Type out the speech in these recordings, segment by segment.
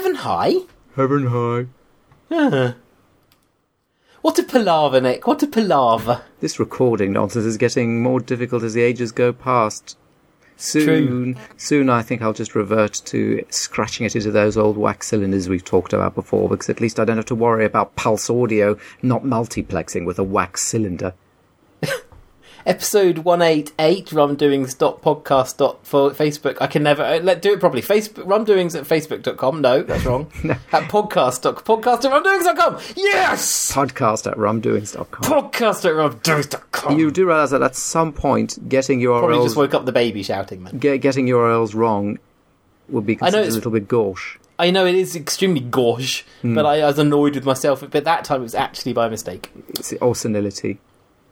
Heaven high? Heaven high. Huh. What a palaver, Nick. What a palaver. This recording nonsense is getting more difficult as the ages go past. Soon, soon, I think I'll just revert to scratching it into those old wax cylinders we've talked about before, because at least I don't have to worry about pulse audio not multiplexing with a wax cylinder. Episode 188, rumdoings.podcast. For Facebook. I can never. uh, Let do it properly. Facebook, rumdoings at facebook.com. No, that's wrong. At podcast. dot- Podcast at rumdoings.com. Yes! Podcast at rumdoings.com. Podcast at rumdoings.com. You do realize that at some point, getting urls Probably just woke up the baby shouting, man. ge- getting URLs wrong would be I know considered a little bit gauche. I know it is extremely gauche, Hmm. but I, I was annoyed with myself. But that time it was actually by mistake. It's or senility.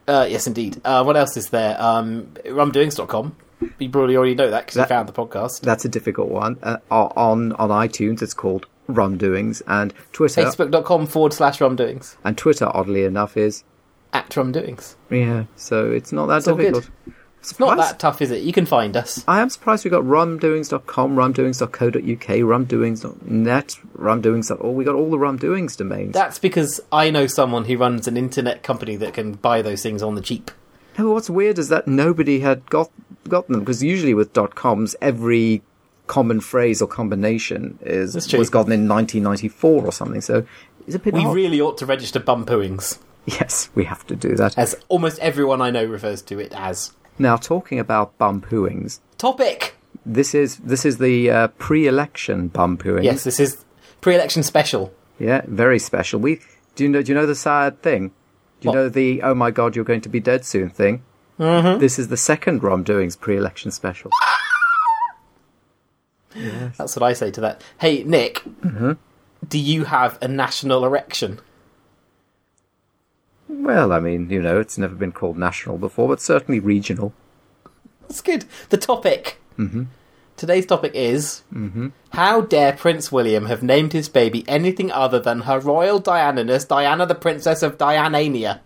Uh, yes, indeed. Uh, what else is there? Um, rumdoings.com. You probably already know that because you found the podcast. That's a difficult one. Uh, on on iTunes, it's called Rumdoings, and Twitter Facebook.com forward slash rumdoings. and Twitter, oddly enough, is At rumdoings. yeah. So it's not that good. difficult. It's not that tough, is it? You can find us. I am surprised we got rumdoings.com, rumdoings.co.uk, rumdoings.net, rumdoings.org. We got all the rumdoings domains. That's because I know someone who runs an internet company that can buy those things on the cheap. No, but what's weird is that nobody had got got them because usually with dot coms, every common phrase or combination is That's true. was gotten in 1994 or something. So it's a bit. We odd. really ought to register bumpooings, yes, we have to do that. as almost everyone I know refers to it as. Now, talking about bum pooings, Topic! this is this is the uh, pre-election bum pooing. Yes, this is pre election special. Yeah, very special. We do you know do you know the sad thing? Do you What? know the oh my god you're going to be dead soon thing? Mm-hmm. This is the second Rum Doings pre-election special. That's what I say to that. Hey, Nick, do you have a national erection? Well, I mean, you know, it's never been called national before, but certainly regional. That's good. The topic. Mm-hmm. Today's topic is How dare Prince William have named his baby anything other than Her Royal Diananess, Diana the Princess of Dianania?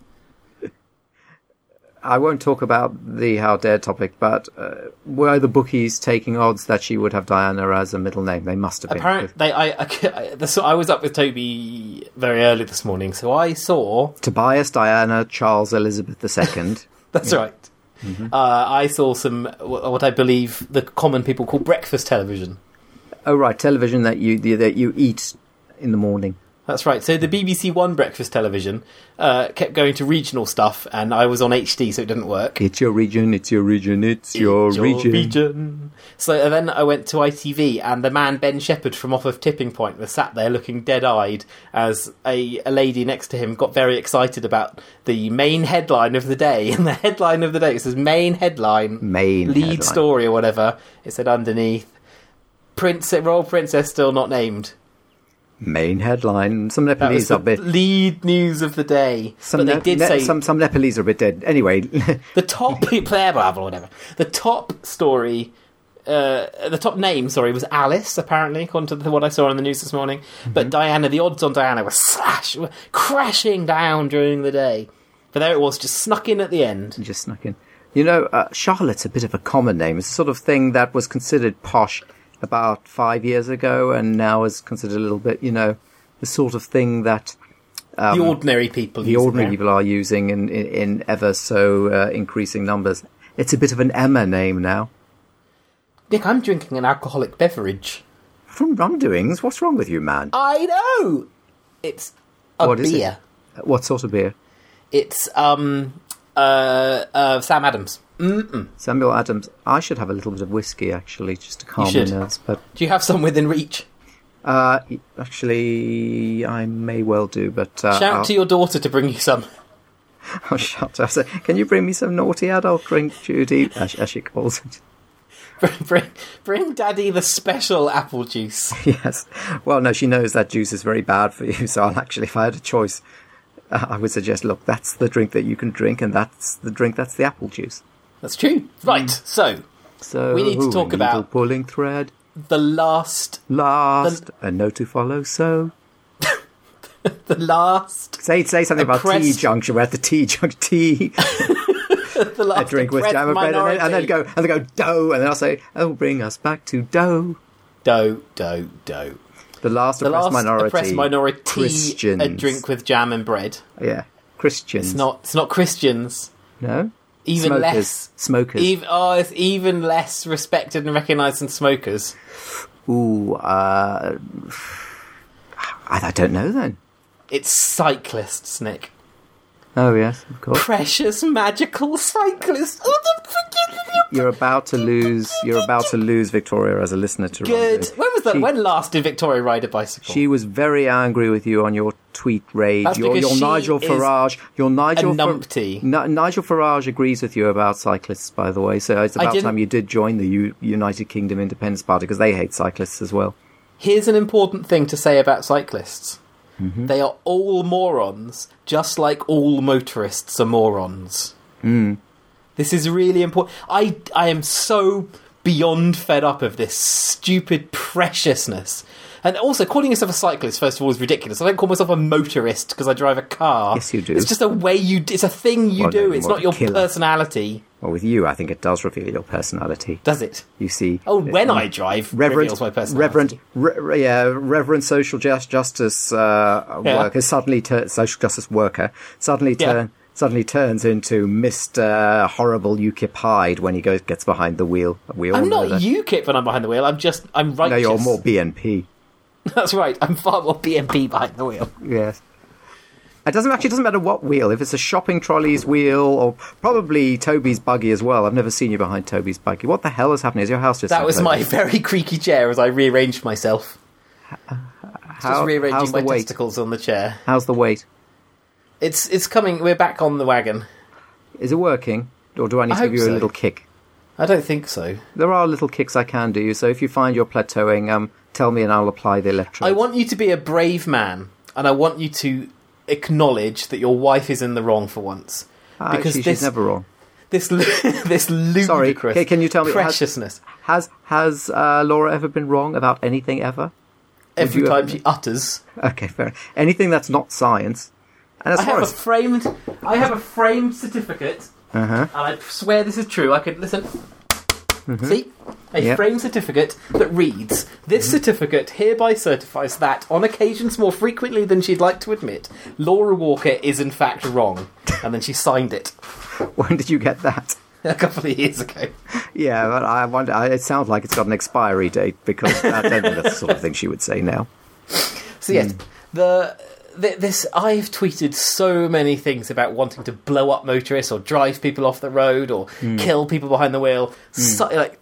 I won't talk about the how dare topic, but uh, were the bookies taking odds that she would have Diana as a middle name? They must have been. Apparently, they, I, I, I was up with Toby very early this morning, so I saw. Tobias, Diana, Charles, Elizabeth II. That's right. Uh, I saw some what I believe the common people call breakfast television. oh, right, television that you that you eat in the morning. That's right. So the BBC One breakfast television uh, kept going to regional stuff, and I was on HD, so it didn't work. It's your region, it's your region, it's your, It's region. So then I went to ITV, and the man Ben Shepherd from off of Tipping Point was sat there looking dead-eyed as a, a lady next to him got very excited about the main headline of the day. And the headline of the day it says main headline, Main lead headline. story or whatever. It said underneath, Prince Royal Princess still not named. Main headline. Some Nepalese are a bit. lead news of the day. Some, but they Ne- did Ne- say some some Nepalese are a bit dead. Anyway, the top blah, whatever. The top story, uh, the top name, sorry, was Alice. Apparently, according to the, what I saw on the news this morning. But Diana, the odds on Diana were slash, were crashing down during the day. But there it was, just snuck in at the end. just snuck in. You know, uh, Charlotte's a bit of a common name. It's the sort of thing that was considered posh about five years ago, and now is considered a little bit, you know, the sort of thing that the ordinary people, Um, the ordinary now. people are using in, in, in ever so uh, increasing numbers. It's a bit of an Emma name now. Nick, I'm drinking an alcoholic beverage. From Rum Doings, what's wrong with you, man? I know. It's a What is it? beer. What sort of beer? It's um uh uh Sam Adams. Samuel Adams. I should have a little bit of whiskey actually, just to calm my nerves. But Do you have some within reach? uh, actually, I may well do. But uh, Shout I'll, to your daughter to bring you some. I'll shut up. So, Can you bring me some naughty adult drink, Judy? As, as she calls it. bring, bring Daddy the special apple juice. yes. Well, no, she knows that juice is very bad for you. So I'll actually, if I had a choice, uh, I would suggest, look, that's the drink that you can drink, and that's the drink that's the apple juice. That's true. Right. Mm. So So We need to talk about- pulling thread. the last, Last, a note to follow. So the last, say say something about T Oppressed- junction. We're at the T junction. T the last a drink with jam and bread, and then, and then minority. go and then go dough, and then I'll say, "Oh, bring us back to dough." do do do. The last The oppressed last minority. oppressed minority, Christians. a drink with jam and bread. Yeah, Christians. It's not. It's not Christians. no. Even Smokers. less. Smokers. Even, oh, it's even less respected and recognised than smokers. Ooh, uh, I, I don't know then. It's cyclists, Nick. Oh yes, of course. Precious magical cyclists. Oh, You're about to lose. You're about to lose Victoria as a listener to Good. Rendezvous. When was that? She- when last did Victoria ride a bicycle? She was very angry with you on your tweet raid. That's your because your she Nigel Farage. Your Nigel numpty. Ni- Nigel Farage agrees with you about cyclists, by the way. So it's about time you did join the U- United Kingdom Independence Party because they hate cyclists as well. Here's an important thing to say about cyclists. Mm-hmm. They are all morons, just like all motorists are morons. Hmm. This is really important. I I am so beyond fed up of this stupid preciousness. And also, calling yourself a cyclist, first of all, is ridiculous. I don't call myself a motorist because I drive a car. Yes, you do. It's just a way you. d- It's a thing you Well, do. no, it's not your killer. personality, Well, with you, I think it does reveal your personality. does it? You see. Oh, when uh, I drive, Reverend, reveals my personality. Reverend, re, yeah, Reverend social just, justice uh, Yeah. worker suddenly tur- social justice worker suddenly Yeah. suddenly turns into Mister Horrible UKIP Hyde when he goes gets behind the wheel. We all I'm not. UKIP when I'm behind the wheel. I'm just I'm righteous. No, you're more BNP. That's right. I'm far more BNP behind the wheel. Yes. It doesn't actually doesn't matter what wheel. If it's a shopping trolley's wheel or probably Toby's buggy as well. I've never seen you behind Toby's buggy. What the hell is happening? Is your house just That was my very creaky chair as I rearranged myself. How- just rearranging how's my the weight? testicles on the chair. How's the weight? It's it's coming. We're back on the wagon. Is it working, or do I need I to give you so. a little kick? I don't think so. There are little kicks I can do. So if you find you're plateauing, um, tell me and I'll apply the electrodes. I want you to be a brave man, and I want you to acknowledge that your wife is in the wrong for once. Ah, because she- this she's never wrong. this lu- this Sorry, ludicrous can- can you tell me- has- preciousness Has has uh, Laura ever been wrong about anything ever? every time ever- she utters. Okay, fair. Anything that's not science. And as I far have a framed. I have a framed certificate, uh-huh. and I swear this is true. I could listen. Mm-hmm. See, a Yep. framed certificate that reads: "This mm-hmm. certificate hereby certifies that, on occasions more frequently than she'd like to admit, Laura Walker is in fact wrong." And then she signed it when did you get that? a couple of years ago. Yeah, but I wonder. It sounds like it's got an expiry date because I don't think that's the sort of thing she would say now. So yes, hmm. the, the this I've tweeted so many things about wanting to blow up motorists or drive people off the road or hmm. kill people behind the wheel, hmm. so, like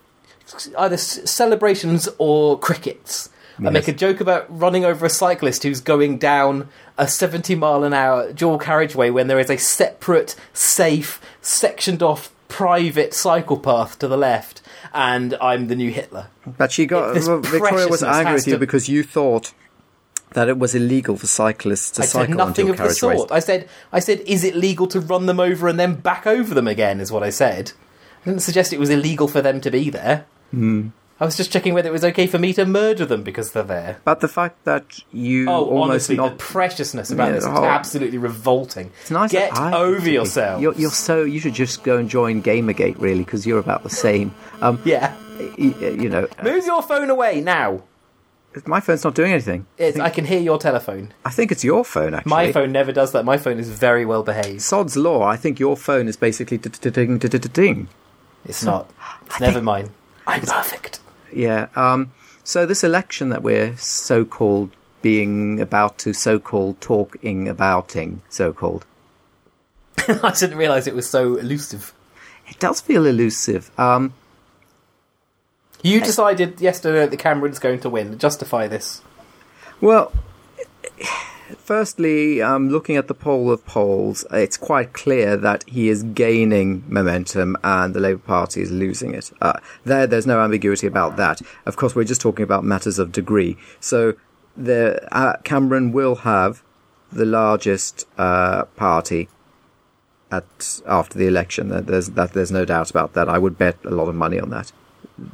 either celebrations or crickets. I make a joke about running over a cyclist who's going down a 70 mile an hour dual carriageway when there is a separate, safe, sectioned off private cycle path to the left, and I'm the new Hitler. But she got well, Victoria was angry with you to- because you thought that it was illegal for cyclists to I cycle said nothing on of the sort. I said, I said, is it legal to run them over and then back over them again? Is what I said. I didn't suggest it was illegal for them to be there. Hmm. I was just checking whether it was okay for me to murder them because they're there. But the fact that you Oh, almost honestly, not the preciousness about Yeah, this is oh. absolutely revolting. It's nice. Get I over yourself. You're, you're so. You should just go and join Gamergate, really, because you're about the same. Um, Yeah. y- y- you know, uh, Move your phone away now. My phone's not doing anything. I think, I can hear your telephone. I think it's your phone, actually. My phone never does that. My phone is very well behaved. Sod's law. I think your phone is basically ding ding ding. It's not. It's never mine. I'm perfect. Yeah. Um, so this election that we're so-called being about to so-called talking abouting, so-called, I didn't realise it was so elusive. it does feel elusive. Um, You decided yesterday that Cameron's going to win. Justify this. Well, firstly, um, looking at the poll of polls, it's quite clear that he is gaining momentum and the Labour Party is losing it. Uh, there, there's no ambiguity about that. Of course, we're just talking about matters of degree. So, the uh, Cameron will have the largest uh, party at after the election. There's that. There's no doubt about that. I would bet a lot of money on that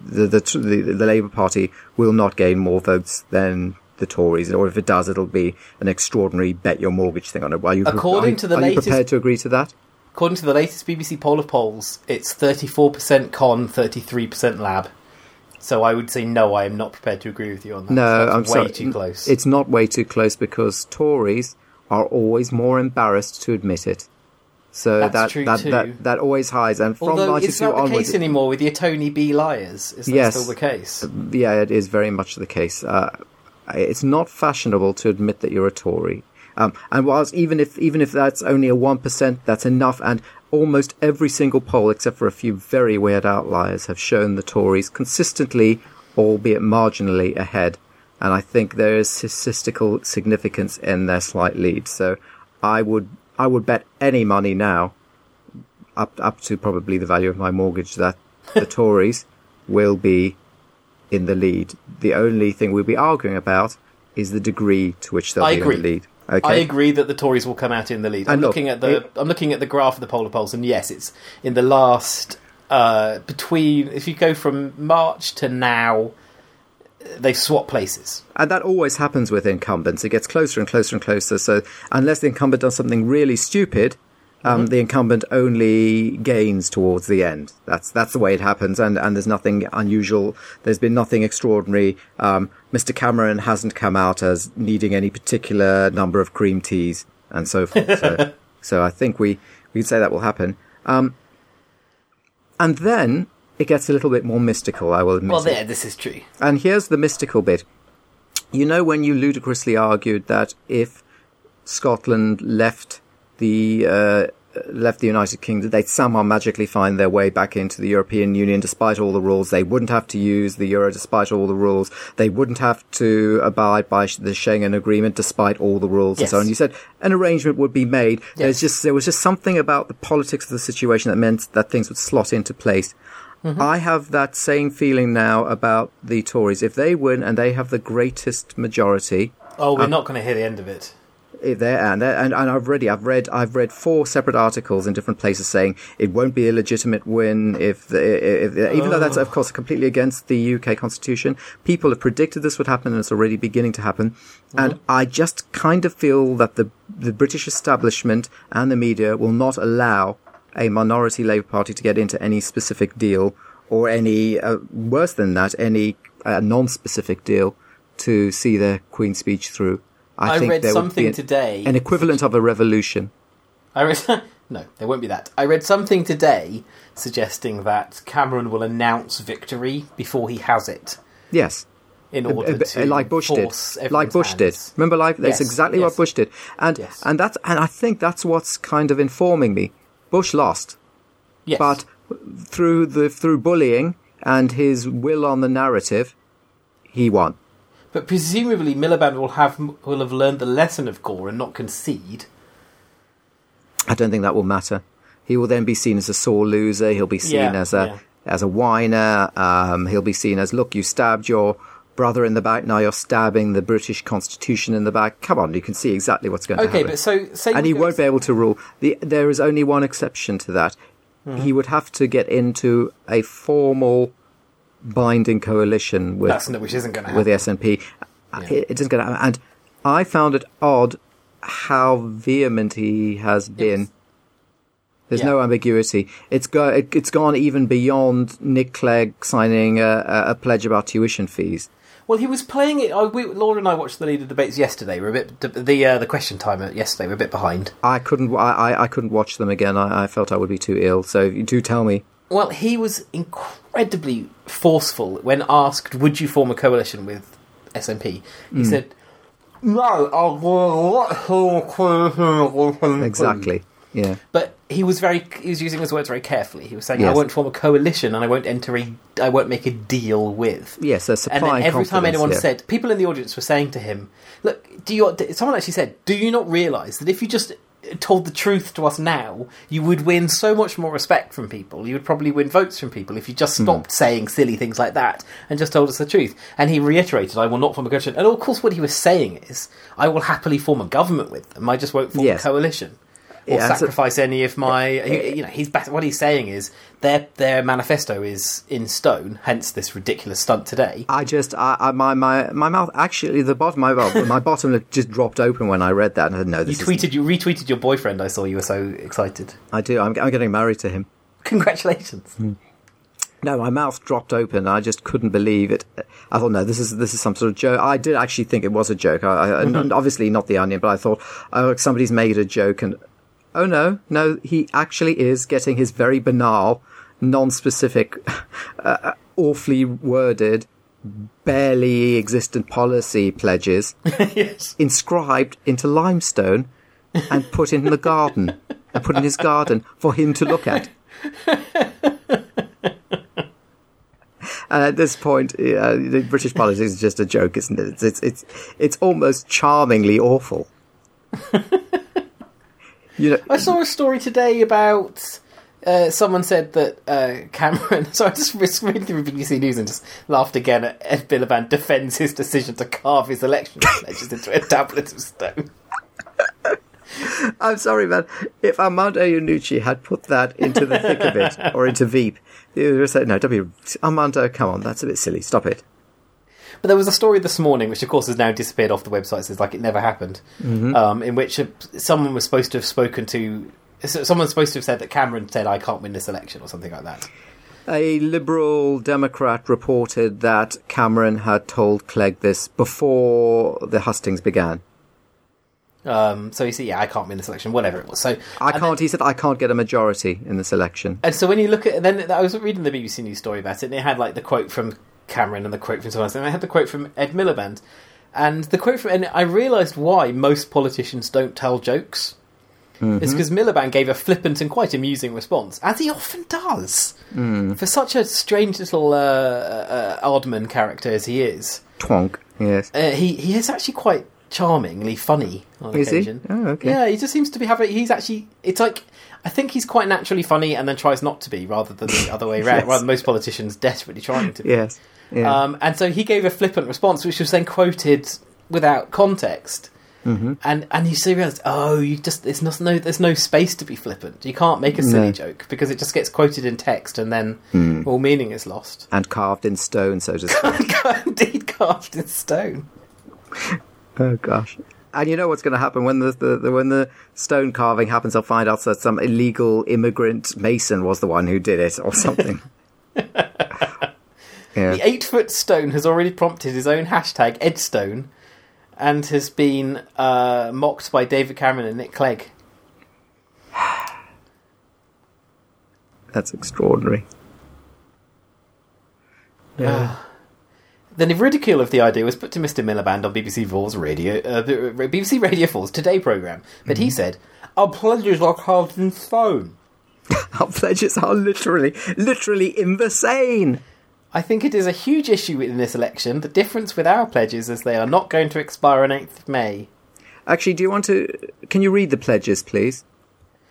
the, the the the Labour Party will not gain more votes than the Tories, or if it does, it'll be an extraordinary bet your mortgage thing on it. Are you, According are to the are latest- you prepared to agree to that? According to the latest BBC poll of polls, it's 34% con, 33% lab. So I would say no. I am not prepared to agree with you on that. No, I'm way sorry. too close. It's not way too close because Tories are always more embarrassed to admit it. So That's that true that, too. that that always hides. And from Although ninety it's two not the onwards, case anymore with your Tony B liars. Is that Yes. still the case? yeah, it is very much the case. Uh, it's not fashionable to admit that you're a Tory. Um, and whilst even if even if that's only a one percent, that's enough. And almost every single poll, except for a few very weird outliers, have shown the Tories consistently, albeit marginally, ahead. And I think there is statistical significance in their slight lead. So I would I would bet any money now, up up to probably the value of my mortgage, that the Tories will be in the lead. The only thing we'll be arguing about is the degree to which they'll I be agree. in the lead. Okay. I agree that the Tories will come out in the lead. I'm And look, looking at the it- I'm looking at the graph of the polar polls, and yes, it's in the last uh, between if you go from March to now, they swap places. And that always happens with incumbents. It gets closer and closer and closer. So unless the incumbent does something really stupid, um, Mm-hmm. the incumbent only gains towards the end. That's that's the way it happens. And and there's nothing unusual. There's been nothing extraordinary. Um, Mr. Cameron hasn't come out as needing any particular number of cream teas and so forth. So, so I think we we can say that will happen. Um, and then it gets a little bit more mystical. I will admit. Well, it. there, this is true. And here's the mystical bit. You know, when you ludicrously argued that if Scotland left the uh, left the United Kingdom, they'd somehow magically find their way back into the European Union despite all the rules. They wouldn't have to use the euro despite all the rules. They wouldn't have to abide by the Schengen Agreement despite all the rules and so on. You said an arrangement would be made. There's just there was just something about the politics of the situation that meant that things would slot into place. Mm-hmm. I have that same feeling now about the Tories. If they win and they have the greatest majority, Oh, we're uh, not going to hear the end of it. Eh, if they're and, and and I've already I've read I've read four separate articles in different places saying it won't be a legitimate win if, the, eh, eh, if even though that's oh. of course completely against the UK constitution. People have predicted this would happen and it's already beginning to happen. Mm-hmm. And I just kind of feel that the the British establishment and the media will not allow a minority Labour Party to get into any specific deal or any uh, worse than that any uh, non-specific deal to see the Queen's speech through. I think read there would something be an, today. an equivalent of a revolution. I read no, there won't be that. I read something today suggesting that Cameron will announce victory before he has it Yes, in order a bit- to like Bush did, like Bush did. Remember, like that's Yes, exactly yes. what Bush did, and Yes. and that's and I think that's what's kind of informing me. Bush lost, Yes. but through the through bullying and his will on the narrative, he won. But presumably Miliband will have will have learned the lesson of Gore and not concede. I don't think that will matter. He will then be seen as a sore loser. He'll be seen Yeah, as a yeah. as a whiner. Um, he'll be seen as look, you stabbed your brother in the back. Now you're stabbing the British Constitution in the back. Come on, you can see exactly what's going to happen. Okay, but so say and he won't be able to rule. The, there is only one exception to that. Mm-hmm. He would have to get into a formal binding coalition with That's which isn't going to with the SNP. It, it isn't going to happen. And I found it odd how vehement he has been. There's Yeah. no ambiguity. It's go, it, it's gone even beyond Nick Clegg signing a, a pledge about tuition fees. Well, he was playing it. We, Laura and I watched the leader debates yesterday. We're a bit the uh, the question time yesterday. We're a bit behind. I couldn't. I, I, I couldn't watch them again. I, I felt I would be too ill. So you do tell me. Well, he was incredibly forceful when asked, "Would you form a coalition with SNP?" He said, "No, I'll go Exactly. Yeah. But he was very he was using his words very carefully. He was saying, "I won't form a coalition, and I won't enter a I won't make a deal with." Yes. A And then every time anyone yeah. said, people in the audience were saying to him, "Look, do you?" Someone actually said, "Do you not realise that if you just told the truth to us now, you would win so much more respect from people. You would probably win votes from people if you just Hmm. stopped saying silly things like that and just told us the truth." And he reiterated, "I will not form a coalition." And of course, what he was saying is, "I will happily form a government with them. I just won't form Yes. a coalition." Or Yeah, so- sacrifice any of my, he- you know, he's what he's saying is their their manifesto is in stone. Hence this ridiculous stunt today. I just, I, I, my, my, my mouth actually, the bottom, my, my bottom lip just dropped open when I read that. And I said, no, You this is. tweeted, you retweeted your boyfriend. I saw you were so excited. I do. I'm, I'm getting married to him. Congratulations. No, my mouth dropped open. I just couldn't believe it. I thought, no, this is this is some sort of joke. I did actually think it was a joke. I, I, mm-hmm. Obviously, not the Onion, but I thought, oh, somebody's made a joke, and oh no, no, he actually is getting his very banal, non-specific, uh, awfully worded, barely existent policy pledges yes. inscribed into limestone and put in the garden and put in his garden for him to look at. And at this point, uh, British politics is just a joke, isn't it? It's it's it's, it's almost charmingly awful. You know, I saw a story today about. Uh, someone said that uh, Cameron. So I just read through BBC News and just laughed again at Ed Miliband defends his decision to carve his election pledges into a tablet of stone. I'm sorry, man. If Armando Iannucci had put that into the thick of it, or into Veep, they would have said, no, don't be... Armando, come on, that's a bit silly. Stop it. But there was a story this morning, which of course has now disappeared off the website, so it's like it never happened, mm-hmm. um, in which someone was supposed to have spoken to... Someone's supposed to have said that Cameron said, I can't win this election, or something like that. A Liberal Democrat reported that Cameron had told Clegg this before the hustings began. Um, so he said, "Yeah, I can't win this election, whatever it was." So I can't. Then, he said, "I can't get a majority in this election." And so when you look at then, I was reading the BBC News story about it, and it had like the quote from Cameron and the quote from someone else, and I had the quote from Ed Miliband, and the quote from, and I realised why most politicians don't tell jokes. Mm-hmm. It's because Miliband gave a flippant and quite amusing response, as he often does, mm. for such a strange little uh, uh, Aardman character as he is. Twonk, yes. Uh, he he is actually quite charmingly funny on Is occasion. He? Oh, okay. Yeah, he just seems to be having. He's actually. It's like I think he's quite naturally funny, and then tries not to be, rather than the other way around. yes. Rather than most politicians desperately trying to. Be. Yes. Yeah. Um, and so he gave a flippant response, which was then quoted without context. Mm-hmm. And and you see, realize, oh, you just there's no, no there's no space to be flippant. You can't make a silly no. joke because it just gets quoted in text, and then mm. all meaning is lost. And carved in stone, so to speak. Indeed, carved in stone. Oh gosh and you know what's going to happen when the, the, the, when the stone carving happens. They'll find out that some illegal immigrant mason was the one who did it, or something. yeah. The eight foot stone has already prompted his own hashtag Edstone, and has been uh, mocked by David Cameron and Nick Clegg. That's extraordinary. Yeah. The ridicule of the idea was put to Mr. Miliband on BBC Four's radio, uh, BBC Radio 4's Today programme, but mm-hmm. he said, Our pledges are carved in stone. Our pledges are literally, literally in the sane. I think it is a huge issue in this election. The difference with our pledges is they are not going to expire on 8th of May. Actually, do you want to. Can you read the pledges, please?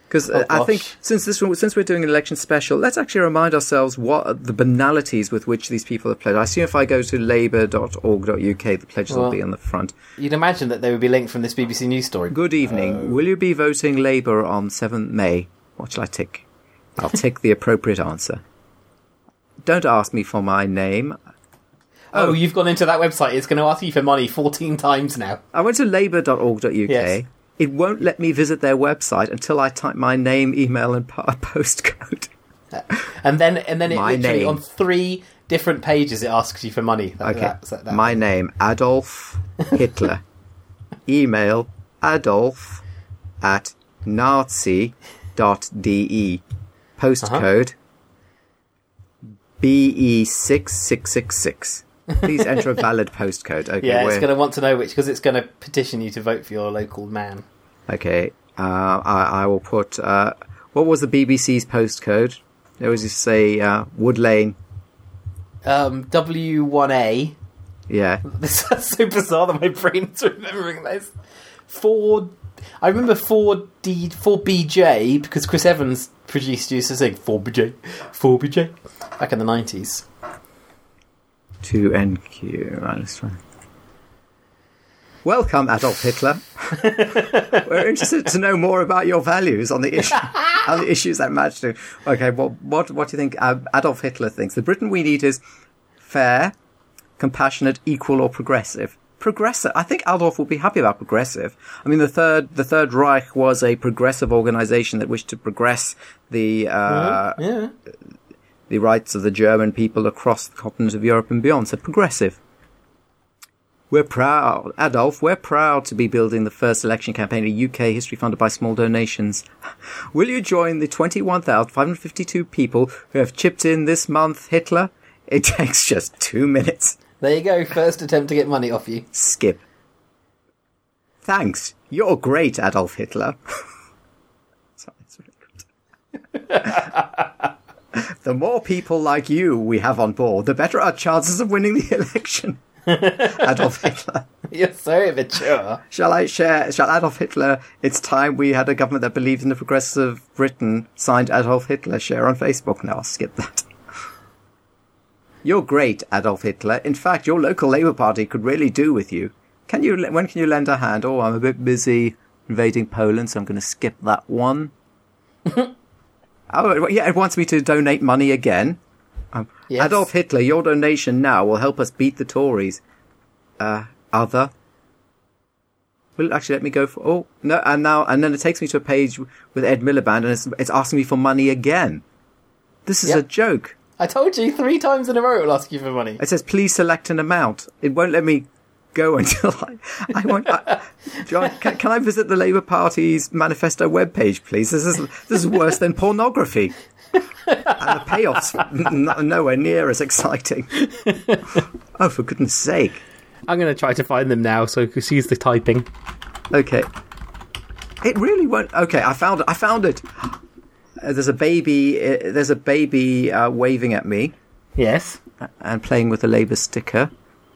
Because uh, oh, I think since this since we're doing an election special, let's actually remind ourselves what the banalities with which these people have pledged. I assume if I go to labour.org.uk, the pledges well, will be on the front. You'd imagine that they would be linked from this BBC News story. Good evening. Uh, will you be voting Labour on 7th May? What shall I tick? I'll tick the appropriate answer. Don't ask me for my name. Oh, oh, you've gone into that website. It's going to ask you for money 14 times now. I went to labour.org.uk. Yes it won't let me visit their website until I type my name, email, and postcode. and then, and then it my literally name. on three different pages it asks you for money. That, okay, that, that, my name Adolf Hitler. email Adolf at nazi.de. Postcode uh-huh. BE six six six six. Please enter a valid postcode. Okay, yeah, it's going to want to know which because it's going to petition you to vote for your local man. Okay, uh, I, I, will put. Uh, what was the BBC's postcode? It was just say uh, Wood Lane. Um, W one A. Yeah, this is so bizarre that my brain's remembering this. Four. I remember four D four BJ because Chris Evans produced used to sing four BJ, four BJ back in the nineties Two NQ. Right, let's try. Welcome, Adolf Hitler. We're interested to know more about your values on the issue, on the issues that match to. Okay, well, what what do you think um, Adolf Hitler thinks? The Britain we need is fair, compassionate, equal, or progressive. Progressive. I think Adolf will be happy about progressive. I mean, the third the Third Reich was a progressive organization that wished to progress the uh, mm-hmm. yeah the rights of the German people across the continent of Europe and beyond. So progressive. We're proud, Adolf, we're proud to be building the first election campaign in UK history funded by small donations. Will you join the 21,552 people who have chipped in this month, Hitler? It takes just two minutes. There you go. First attempt to get money off you. Skip. Thanks. You're great, Adolf Hitler. Sorry, it's really good. the more people like you we have on board, the better our chances of winning the election. Adolf Hitler. You're so immature. Shall I share? Shall Adolf Hitler? It's time we had a government that believed in the progressive Britain. Signed Adolf Hitler. Share on Facebook. Now I'll skip that. You're great, Adolf Hitler. In fact, your local Labour Party could really do with you. Can you? When can you lend a hand? Oh, I'm a bit busy invading Poland, so I'm going to skip that one. oh, yeah, it wants me to donate money again. Um, Yes. Adolf Hitler, your donation now will help us beat the Tories. Uh, other. Well, actually, let me go for. Oh no, and now and then it takes me to a page with Ed Miliband, and it's, it's asking me for money again. This is a joke. I told you three times in a row it'll ask you for money. It says please select an amount. It won't let me go until I. I won't. I, John, can, can I visit the Labour Party's manifesto webpage, please? This is this is worse than pornography. And the payoffs n- nowhere near as exciting. Oh, for goodness sake! I'm going to try to find them now so use the typing. Okay. It really won't. Okay, I found it. I found it. Uh, there's a baby. Uh, there's a baby uh, waving at me Yes. and playing with a Labour sticker.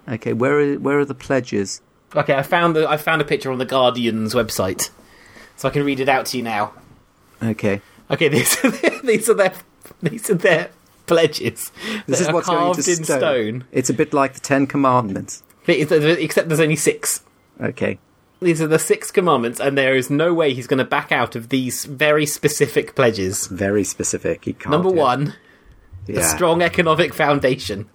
Okay, where are where are the pledges? Okay, I found the I found a picture on the Guardian's website, so I can read it out to you now. Okay, Okay, these are their, these are their these are their pledges. this that is are what's going carved to in stone. stone. It's a bit like the Ten Commandments. Except there's only six. Okay, These are the six commandments, and there is no way he's going to back out of these very specific pledges. very specific. He can't. Number it. one, yeah. the strong economic foundation.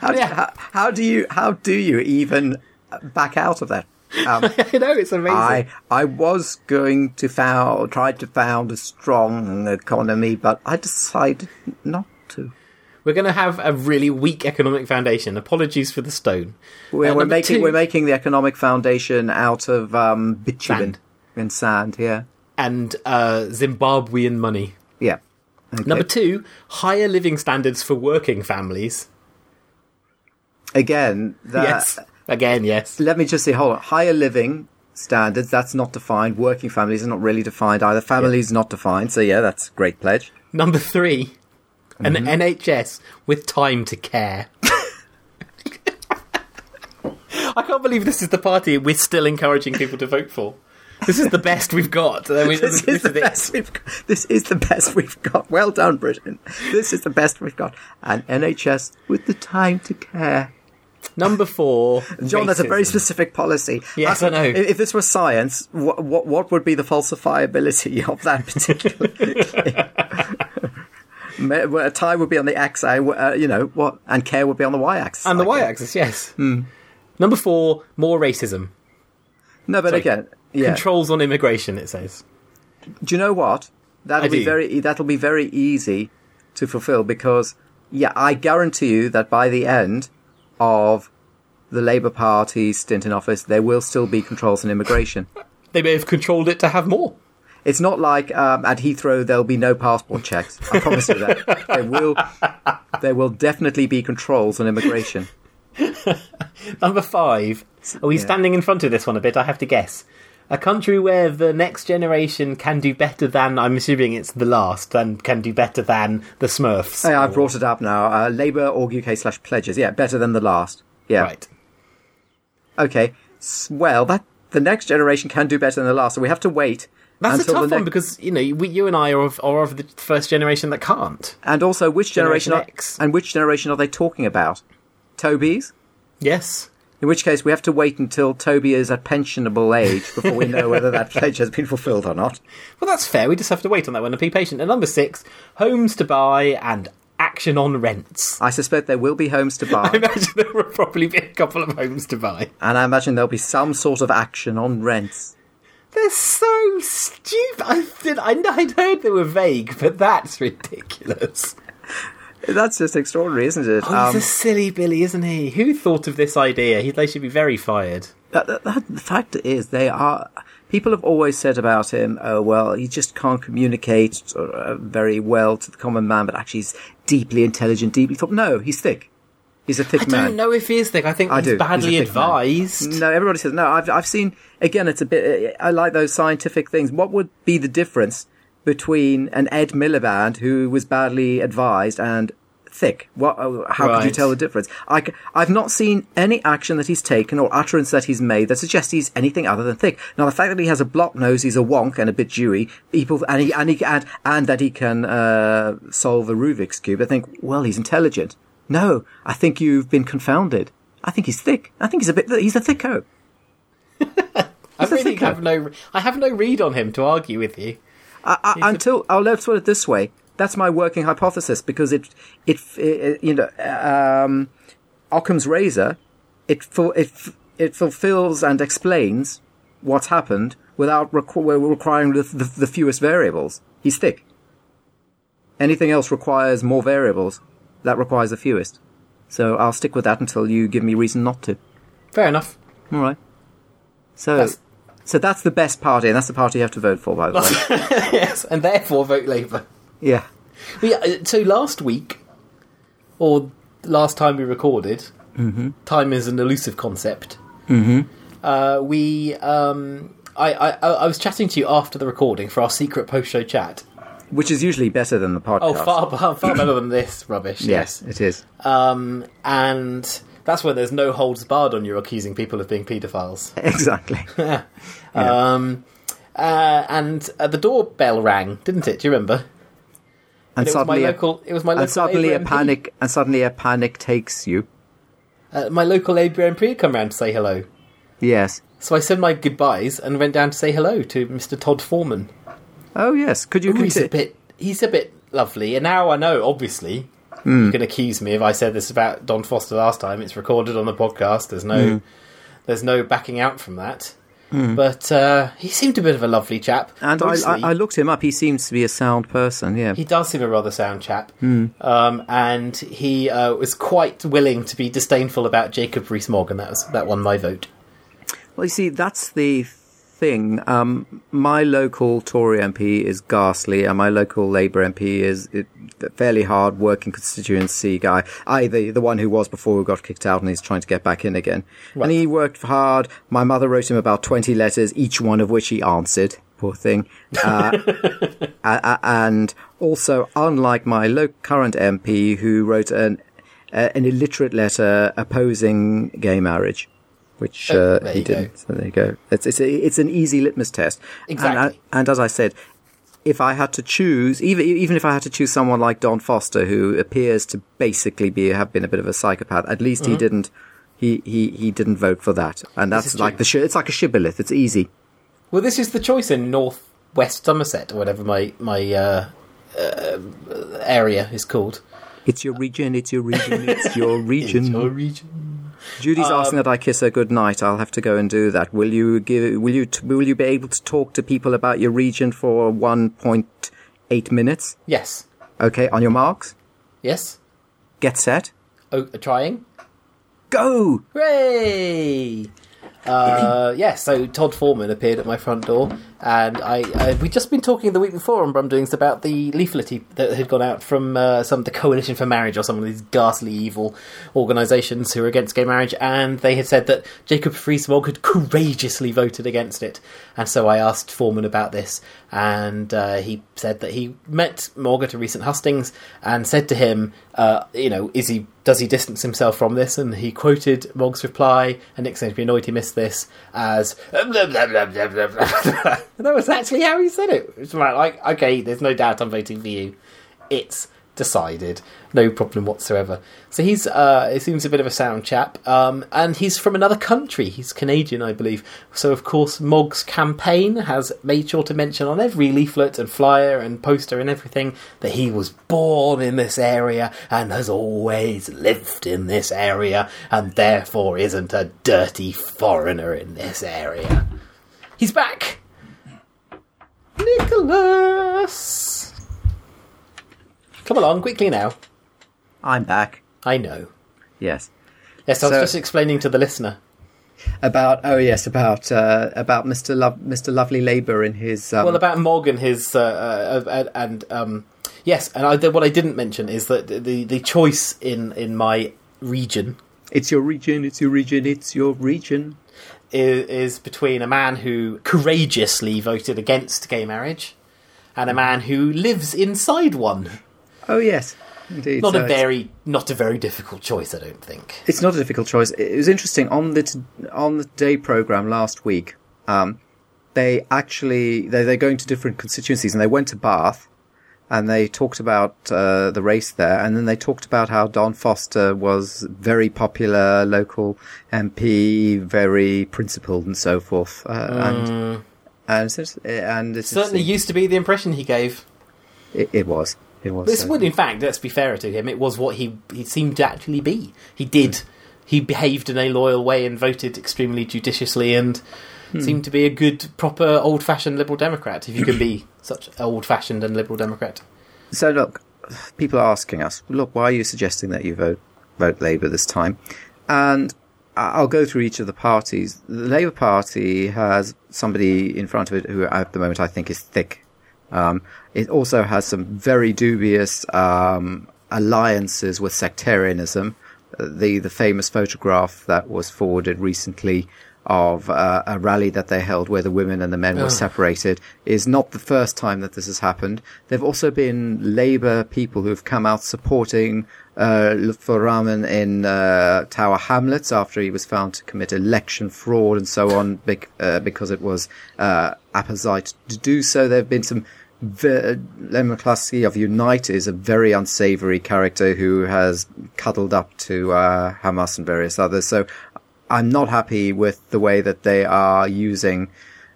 How, do- Yeah. how, how do you how do you even back out of that? Um, I know it's amazing. I I was going to found try to found a strong economy, but I decided not. We're going to have a really weak economic foundation. Apologies for the stone. We're, Uh, we're making we're making the economic foundation out of um, bitumen Sand. and sand. Yeah, and uh, Zimbabwean money. yeah. Okay. Number two, higher living standards for working families. Again, that, yes, again, yes. Let me just say, hold on. Higher living standards. That's not defined. Working families are not really defined either. Families not defined. So yeah, that's a great pledge. Number three, an Mm-hmm. NHS with time to care. I can't believe this is the party we're still encouraging people to vote for. This is the best we've got. I mean, This is the it. best we've got. This is the best we've got. Well done, Britain. This is the best we've got. An NHS with the time to care. Number four, John, that's a very specific policy. Yes, Uh, I know. If, if this was science, what, what what would be the falsifiability of that particular? A tie would be on the x, uh, you know what, and care would be on the y-axis. And the y-axis, yes. Hmm. Number four, more racism. No, but Sorry. again, yeah. Controls on immigration. It says. Do you know what? That'll I be do. very that'll be very easy to fulfill because yeah, I guarantee you that by the end of the Labour Party stint in office, there will still be controls on immigration. They may have controlled it to have more. It's not like um, at Heathrow there'll be no passport checks. I promise you that there will there will definitely be controls on immigration. Number five. Are we Yeah. standing in front of this one a bit? I have to guess. A country where the next generation can do better than, I'm assuming it's the last, and can do better than the Smurfs. Hey, I've brought it up now. Uh, Labour org UK slash pledges. Yeah, better than the last. Yeah. Right. Okay. Well, that the next generation can do better than the last, so we have to wait. That's a tough one because, you know, we, you and I are of, are of the first generation that can't. And also, which generation, Generation are, X. and which generation are they talking about? Toby's? Yes. In which case, we have to wait until Toby is at pensionable age before we know whether that pledge has been fulfilled or not. Well, that's fair. We just have to wait on that one and be patient. And number six, homes to buy and action on rents. I suspect there will be homes to buy. I imagine there will probably be a couple of homes to buy. and I imagine there'll be some sort of action on rents. They're so stupid. I did. I, I'd heard they were vague, but that's ridiculous. That's just extraordinary, isn't it? Oh, he's a silly Billy, isn't he? Who thought of this idea? He, they should be very fired. that, that, that- the fact is, they are. People have always said about him, oh, well, he just can't communicate uh, very well to the common man, but actually he's deeply intelligent, deeply thought. No, he's thick. He's a thick I man. I don't know if he is thick. I think I he's do. He's badly man. advised. No, everybody says no. I've I've seen again. It's a bit. I like those scientific things. What would be the difference between an Ed Miliband who was badly advised and thick? What? uh, How could you tell the difference? I, have not seen any action that he's taken or utterance that he's made that suggests he's anything other than thick. Now, the fact that he has a block nose, he's a wonk and a bit dewy, people, and he and he and, and that he can uh, solve a Rubik's cube. I think, well, he's intelligent. No, I think you've been confounded. I think he's thick. I think he's a bit. He's a thicko. I a really have no. I have no read on him to argue with you. I, I, until I'll let's put it this way. That's my working hypothesis because it, it, it you know, um, Occam's razor, it ful- it it fulfills and explains what's happened without requ- requiring the, the, the fewest variables. He's thick. Anything else requires more variables. That requires the fewest. So I'll stick with that until you give me reason not to. Fair enough. All right. So, That's- so that's the best party, and that's the party you have to vote for, by the way. yes, and therefore vote Labour. yeah. Yeah, uh, so last week, or last time we recorded, time is an elusive concept. Mm-hmm. Uh, we, um, I, I, I I was chatting to you after the recording for our secret post-show chat. Which is usually better than the podcast. Oh, far, far, far better than this rubbish. Yes, it is. Um, and that's where there's no holds barred on you accusing people of being paedophiles. Exactly. Um, uh, and uh, the doorbell rang, didn't it? Do you remember? And it was my suddenly, a, local. It was my local. and suddenly a panic, and suddenly a panic takes you. Uh, my local Labour MP had come round to say hello. Yes. So I said my goodbyes and went down to say hello to Mr. Todd Foreman. Oh yes. Could you? Ooh, he's a bit. He's a bit lovely, and now I know. Obviously, Hmm. you can accuse me if I said this about Don Foster last time. It's recorded on the podcast. There's no. Hmm. There's no backing out from that. But uh, he seemed a bit of a lovely chap. and I, I, I looked him up. He seems to be a sound person. Yeah. He does seem a rather sound chap, Hmm. um, and he uh, was quite willing to be disdainful about Jacob Rees-Mogg, and that was that won my vote. Well, you see, that's the thing. Um, my local Tory MP is ghastly, and my local Labour MP is a fairly hard working constituency guy. I, the, the one who was before who got kicked out and he's trying to get back in again. And he worked hard. My mother wrote him about 20 letters, each one of which he answered. Poor thing. Uh, a- and also, unlike my lo- current MP who wrote an, uh, an illiterate letter opposing gay marriage which Oh, uh, he didn't. So there you go. It's it's a, it's an easy litmus test. Exactly. And, I- and as I said, if I had to choose, even even if I had to choose someone like Don Foster, who appears to basically be have been a bit of a psychopath, at least he didn't. He, he, he didn't vote for that, and that's Mm-hmm. like the it's like a shibboleth. It's easy. Well, this is the choice in North West Somerset, or whatever my my uh, uh, area is called. It's your region. It's your region. It's your region. It's your region. Judy's Um, asking that I kiss her good night. I'll have to go and do that. Will you give? Will you? T- will you be able to talk to people about your region for one point eight minutes? Yes, Okay, on your marks, yes. get set, Oh, trying. go! Hooray! Uh, yeah, so Todd Foreman appeared at my front door, and I, I we'd just been talking the week before on Rumdoings about the leaflet he, that had gone out from uh, some the Coalition for Marriage or some of these ghastly evil organisations who are against gay marriage, and they had said that Jacob Rees-Mogg had courageously voted against it, and so I asked Foreman about this, and uh, he said that he met Mogg at a recent hustings and said to him, uh, you know, is he does he distance himself from this? And he quoted Mogg's reply, and Nick seemed to be annoyed he missed this as blah. that was actually how he said it. It's right, like okay, there's no doubt I'm voting for you. It's decided, no problem whatsoever. So he's uh, he seems a bit of a sound chap, um, and he's from another country. He's Canadian, I believe. So of course, Mogg's campaign has made sure to mention on every leaflet and flyer and poster and everything that he was born in this area and has always lived in this area, and therefore isn't a dirty foreigner in this area. He's back. Come along, quickly now. I'm back. I know. Yes. Yes, I was So- just explaining to the listener. About oh yes, about uh, about Mr. Mr. Lovely Labour in his um, Well, about Mogg and his, uh, uh, uh, and um, yes, and I, what I didn't mention is that the the choice in in my region it's your region, it's your region, it's your region. is, is between a man who courageously voted against gay marriage and a man who lives inside one. Oh yes, indeed. Not So a it's- very not a very difficult choice, I don't think. It's not a difficult choice. It was interesting on the t- on the day program last week. Um, they actually they they're going to different constituencies, and they went to Bath, and they talked about uh, the race there, and then they talked about how Don Foster was very popular local MP, very principled, and so forth. Uh, And and it's, and Mm. Certainly used to be the impression he gave. it, it was it was. This uh, would, in fact, let's be fairer to him, it was what he he seemed to actually be. He did. He behaved in a loyal way and voted extremely judiciously and seemed to be a good, proper, old-fashioned Liberal Democrat. If you can be such old-fashioned and Liberal Democrat. So look, people are asking us, look, why are you suggesting that you vote vote Labour this time? And I'll go through each of the parties. The Labour Party has somebody in front of it who, at the moment, I think is thick. Um, it also has some very dubious um, alliances with sectarianism. Uh, The the famous photograph that was forwarded recently of uh, a rally that they held where the women and the men were separated is not the first time that this has happened. There have also been Labour people who have come out supporting uh, Rahman in uh, Tower Hamlets after he was found to commit election fraud and so on bec- uh, because it was uh, apposite to do so. There have been some Len McCluskey of Unite is a very unsavory character who has cuddled up to uh, Hamas and various others. So I'm not happy with the way that they are using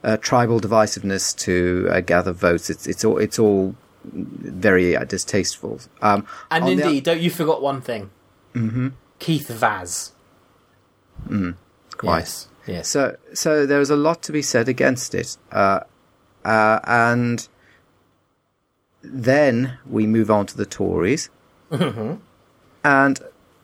uh, tribal divisiveness to uh, gather votes. It's it's all it's all very uh, distasteful. Um, And on the- indeed, don't you forgot one thing. Mm-hmm. Keith Vaz. quite. Yes. yes. So, so there is a lot to be said against it, uh, uh, and then we move on to the Tories, mm-hmm. and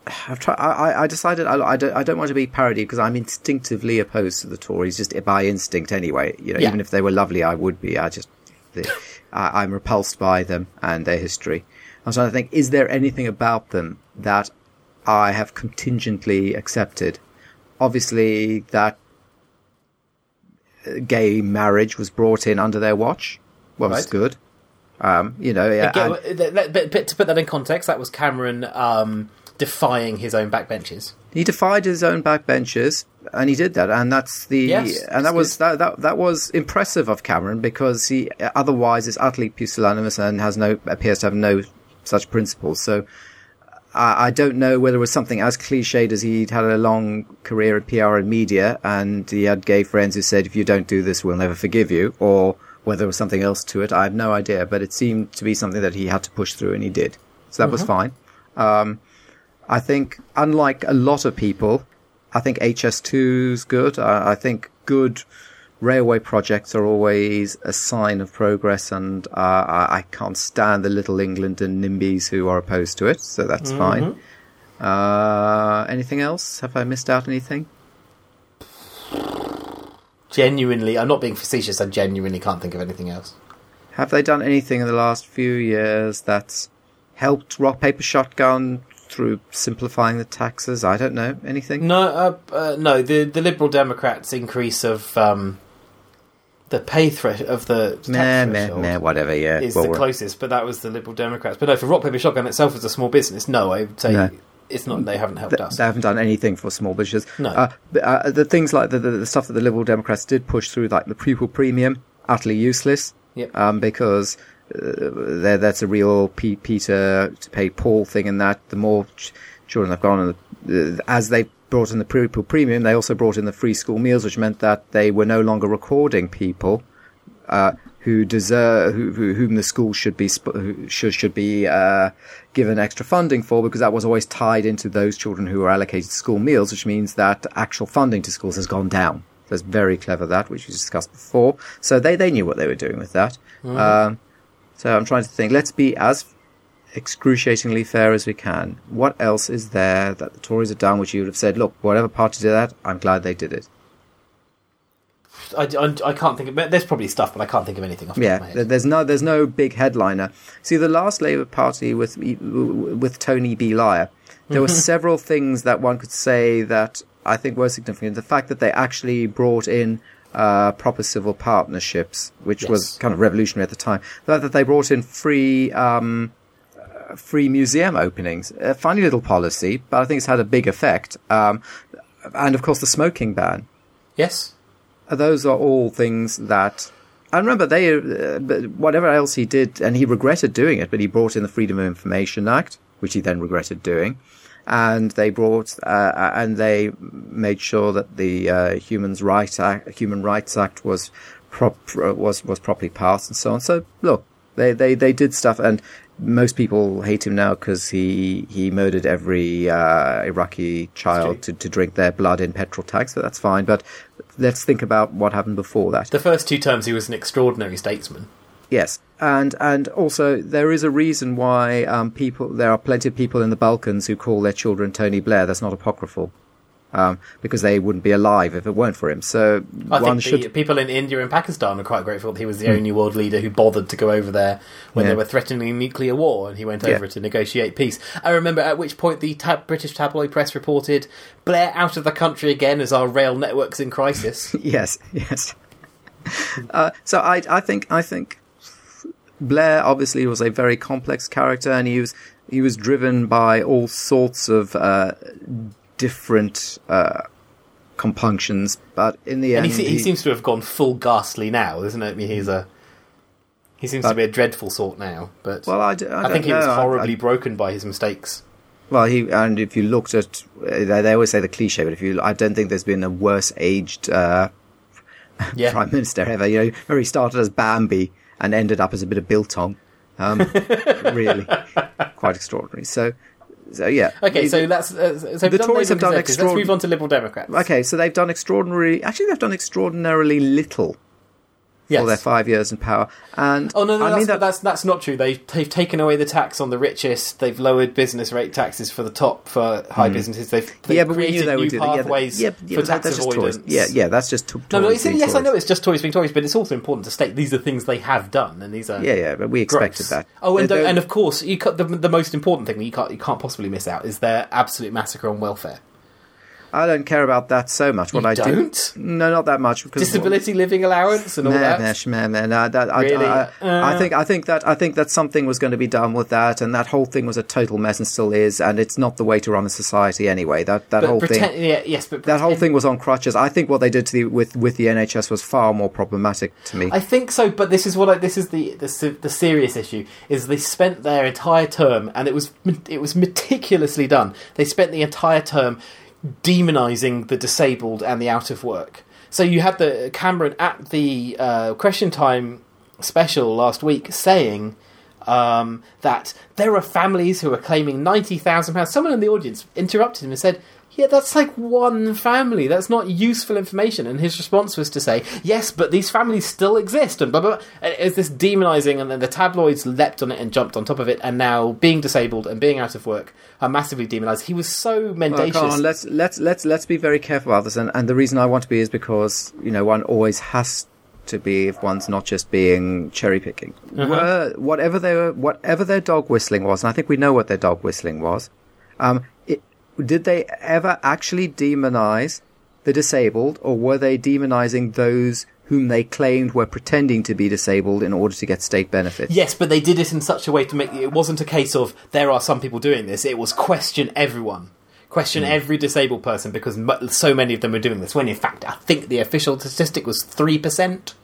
I've tried. I, I- I decided I, I don't. I don't want to be parodied because I'm instinctively opposed to the Tories, just by instinct anyway. You know, Yeah. even if they were lovely, I would be. I just, the, I, I'm repulsed by them and their history. I was trying to think: is there anything about them that I have contingently accepted? Obviously, that gay marriage was brought in under their watch. Well, Right. good. Um, you know, yeah, Again, and but, but to put that in context, that was Cameron um, defying his own backbenches. he defied his own backbenchers, and he did that, and that's the Yes, and that was that, that that was impressive of Cameron because he otherwise is utterly pusillanimous and has no appears to have no such principles. So. I I don't know whether it was something as cliched as he'd had a long career at PR and media, and he had gay friends who said, "If you don't do this, we'll never forgive you," or whether there was something else to it. I have no idea, but it seemed to be something that he had to push through, and he did. So that was fine. Um, I think, unlike a lot of people, I think HS2 is good. I, I think good railway projects are always a sign of progress, and uh, I, I can't stand the Little England and NIMBYs who are opposed to it, so that's fine. Uh, anything else? Have I missed out anything? Genuinely, I'm not being facetious. I genuinely can't think of anything else. Have they done anything in the last few years that's helped Rock Paper Shotgun through simplifying the taxes? I don't know. Anything? No, uh, uh, no. The the Liberal Democrats' increase of um, the pay threat of the tax Meh, meh, meh, whatever, yeah. is Well, the closest, but that was the Liberal Democrats. But no, for Rock Paper Shotgun itself as a small business, no, I would say No. It's not. They haven't helped Th- us. They haven't done anything for small businesses. No. Uh, uh, the things like the, the, the stuff that the Liberal Democrats did push through, like the pupil premium, utterly useless. Yep. Um, because uh, that's a real P- Peter to pay Paul thing, and that the more ch- children have gone, and uh, as they brought in the pupil premium, they also brought in the free school meals, which meant that they were no longer recording people uh, who deserve who, who, whom the school should be should should be uh, given extra funding for because that was always tied into those children who were allocated school meals, which means that actual funding to schools has gone down. Was very clever that, which we discussed before. So they, they knew what they were doing with that. Um, so I'm trying to think. Let's be as excruciatingly fair as we can. What else is there that the Tories have done which you would have said, look, whatever party did that, I'm glad they did it. I, I, I can't think of. There's probably stuff, but I can't think of anything off the top Yeah, of my head. there's no there's no big headliner. See, the last Labour Party with with Tony B. Liar, there were several things that one could say that I think were significant. The fact that they actually brought in uh, proper civil partnerships, which was kind of revolutionary at the time. The fact that they brought in free. Um, uh, Free museum openings. A funny little policy, but I think it's had a big effect. Um, and of course, the smoking ban Yes. Those are all things that I remember they uh, whatever else he did and he regretted doing it but he brought in the Freedom of Information Act which he then regretted doing and they brought uh, and they made sure that the uh, Human Rights Act Human Rights Act was prop, uh, was was properly passed and so on. So look they they they did stuff and most people hate him now because he he murdered every uh, Iraqi child to, to drink their blood in petrol tanks. but that's fine. But let's think about what happened before that. The first two terms, he was an extraordinary statesman. Yes, and and also there is a reason why um, people there are plenty of people in the Balkans who call their children Tony Blair. That's not apocryphal. Um, because they wouldn't be alive if it weren't for him. So I one think should people in India and Pakistan are quite grateful that he was the only world leader who bothered to go over there when Yeah. they were threatening nuclear war, and he went Yeah. over to negotiate peace. I remember at which point the tab- British tabloid press reported Blair out of the country again as our rail networks in crisis. yes, yes. uh, so I, I think, I think Blair obviously was a very complex character, and he was he was driven by all sorts of uh, different uh, compunctions. But in the and end, he, se- he seems to have gone full ghastly now, isn't it? I mean, he's a he seems to be a dreadful sort now. But well, I, d- I I, think he was know. I- horribly broken by his mistakes. Well, he and if you looked at, they they always say the cliche, but if you, I don't think there's been a worse aged uh, Yeah, prime minister ever. You know, where he started as Bambi and ended up as a bit of biltong. Um, really, quite extraordinary. So, so yeah. Okay, so that's uh, so The Tories have done Conservatives. Let's move on to Liberal Democrats. okay, so they've done extraordinary. Actually, they've done extraordinarily little yes. for their five years in power. And Oh no, no, I that's, mean that that's that's not true. They've they've taken away the tax on the richest. They've lowered business rate taxes for the top for high mm. businesses. They've, they've yeah, but we created knew they new would do that. Yeah, pathways yeah, yeah, for tax that's just avoidance. Yeah, yeah, that's just to- No, no, Tories it's, being yes, I know it's just Tories being Tories, but it's also important to state these are things they have done, and these are Yeah, yeah, but we expected gross. that. Oh, and and of course, you cut the the most important thing that you can't you can't possibly miss out is their absolute massacre on welfare. I don't care about that so much. What You I don't? do, no, not that much. Because Disability living allowance and all Nah, that. nah, sh- man, man, nah, that- I, Really? I, I Uh. think I think that I think that something was going to be done with that, and that whole thing was a total mess and still is, and it's not the way to run a society anyway. That that but whole pretend, thing. yeah, yes, but That whole thing was on crutches. I think what they did to the, with with the NHS was far more problematic to me. I think so, but this is what I, this is the, the the serious issue is they spent their entire term, and it was it was meticulously done. They spent the entire term demonizing the disabled and the out of work. So you had the Cameron at the uh, Question Time special last week saying um, that there are families who are claiming ninety thousand pounds. Someone in the audience interrupted him and said. Yeah, that's like one family. That's not useful information. And his response was to say, "Yes, but these families still exist." And blah blah. blah. It's this demonising, and then the tabloids leapt on it and jumped on top of it. And now, being disabled and being out of work are massively demonised. He was so Well, mendacious. come on, let's let's let's let's be very careful about this, and, and the reason I want to be is because you know one always has to be if one's not just being cherry picking. Were, whatever their whatever their dog whistling was, and I think we know what their dog whistling was. Um, it, did they ever actually demonize the disabled, or were they demonizing those whom they claimed were pretending to be disabled in order to get state benefits? Yes, but they did it in such a way to make it wasn't a case of there are some people doing this. It was question everyone. Question mm. every disabled person because so many of them were doing this. When in fact, I think the official statistic was 3%.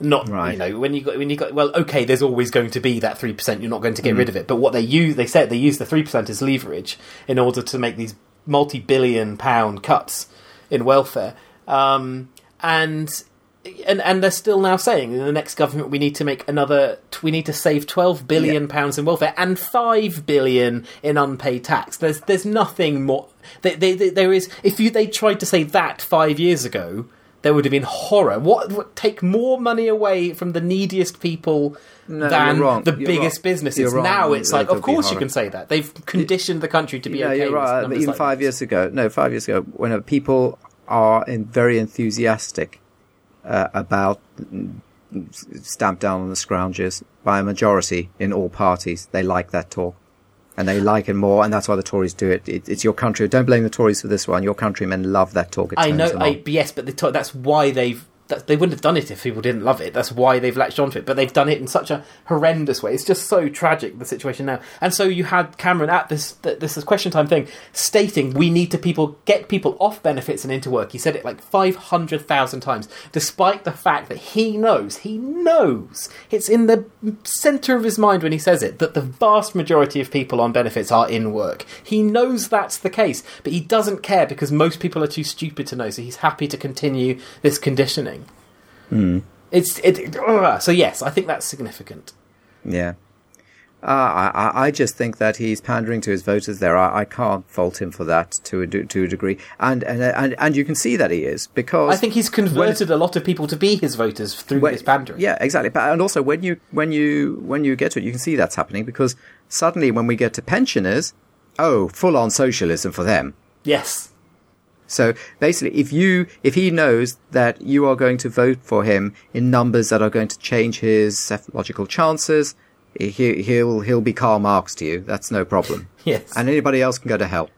Not right. you know when you got when you got well okay. There's always going to be that three percent. You're not going to get mm. rid of it. But what they use, they said they use the three percent as leverage in order to make these multi-billion pound cuts in welfare. Um, and and and they're still now saying in the next government we need to make another we need to save 12 billion yeah. pounds in welfare and 5 billion in unpaid tax there's there's nothing more they, they, they, there is if you they tried to say that 5 years ago there would have been horror. What would take more money away from the neediest people No, than the You're biggest wrong. businesses? Now it's like, of course you can say that. They've conditioned the country to be yeah, okay. you're right. But even like five this. years ago, no, five years ago, when people are in, very enthusiastic uh, about stamp down on the scroungers by a majority in all parties, they like that talk. And they like it more, and that's why the Tories do it. it it's your country. Don't blame the Tories for this one. Your countrymen love that talk. It I know, I, yes, but the to- that's why they've. That, they wouldn't have done it if people didn't love it. That's why they've latched onto it. But they've done it in such a horrendous way. It's just so tragic the situation now. And so you had Cameron at this th- this is question time thing stating we need to people get people off benefits and into work. He said it like five hundred thousand times, despite the fact that he knows he knows it's in the center of his mind when he says it that the vast majority of people on benefits are in work. He knows that's the case, but he doesn't care because most people are too stupid to know. So he's happy to continue this conditioning. It's it. so yes, I think that's significant. Yeah. Uh, I, I- just think that he's pandering to his voters there. I, I can't fault him for that to a, de- to a degree. And, and, and, and you can see that he is because I think he's converted a lot of people to be his voters through When- this pandering. Yeah, exactly. But and also when you when you when you get to it, you can see that's happening because suddenly when we get to pensioners, oh, full on socialism for them. Yes. So basically, if you if he knows that you are going to vote for him in numbers that are going to change his psephological chances, he, he'll he'll be Karl Marx to you. That's no problem. Yes. And anybody else can go to hell.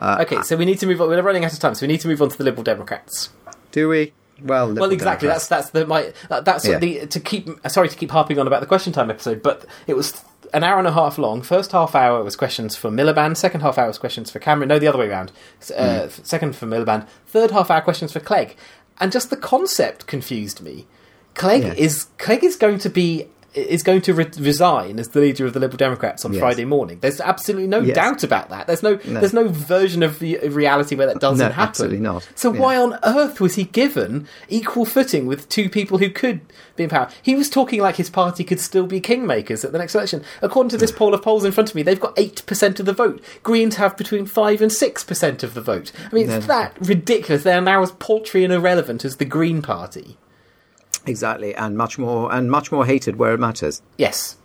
Uh, okay, uh, so we need to move on. We're running out of time, so we need to move on to the Liberal Democrats. Do we? Well, Well, exactly. Democrats. That's that's the my that, that's Yeah. the to keep. Sorry to keep harping on about the question time episode, but it was an hour and a half long. First half hour was questions for Miliband. Second half hour was questions for Cameron. No, the other way around. Uh, Hmm. Second for Miliband. Third half hour questions for Clegg. And just the concept confused me. Clegg Yeah. is Clegg is going to be is going to re- resign as the leader of the Liberal Democrats on Yes. Friday morning. There's absolutely no Yes. doubt about that. There's no, there's no version of the reality where that doesn't No, happen. absolutely not. So Yeah. why on earth was he given equal footing with two people who could be in power? He was talking like his party could still be kingmakers at the next election. According to this poll of polls in front of me, they've got eight percent of the vote. Greens have between five and six percent of the vote. I mean, it's that ridiculous. They're now as paltry and irrelevant as the Green Party. Exactly, and much more and much more hated where it matters. Yes.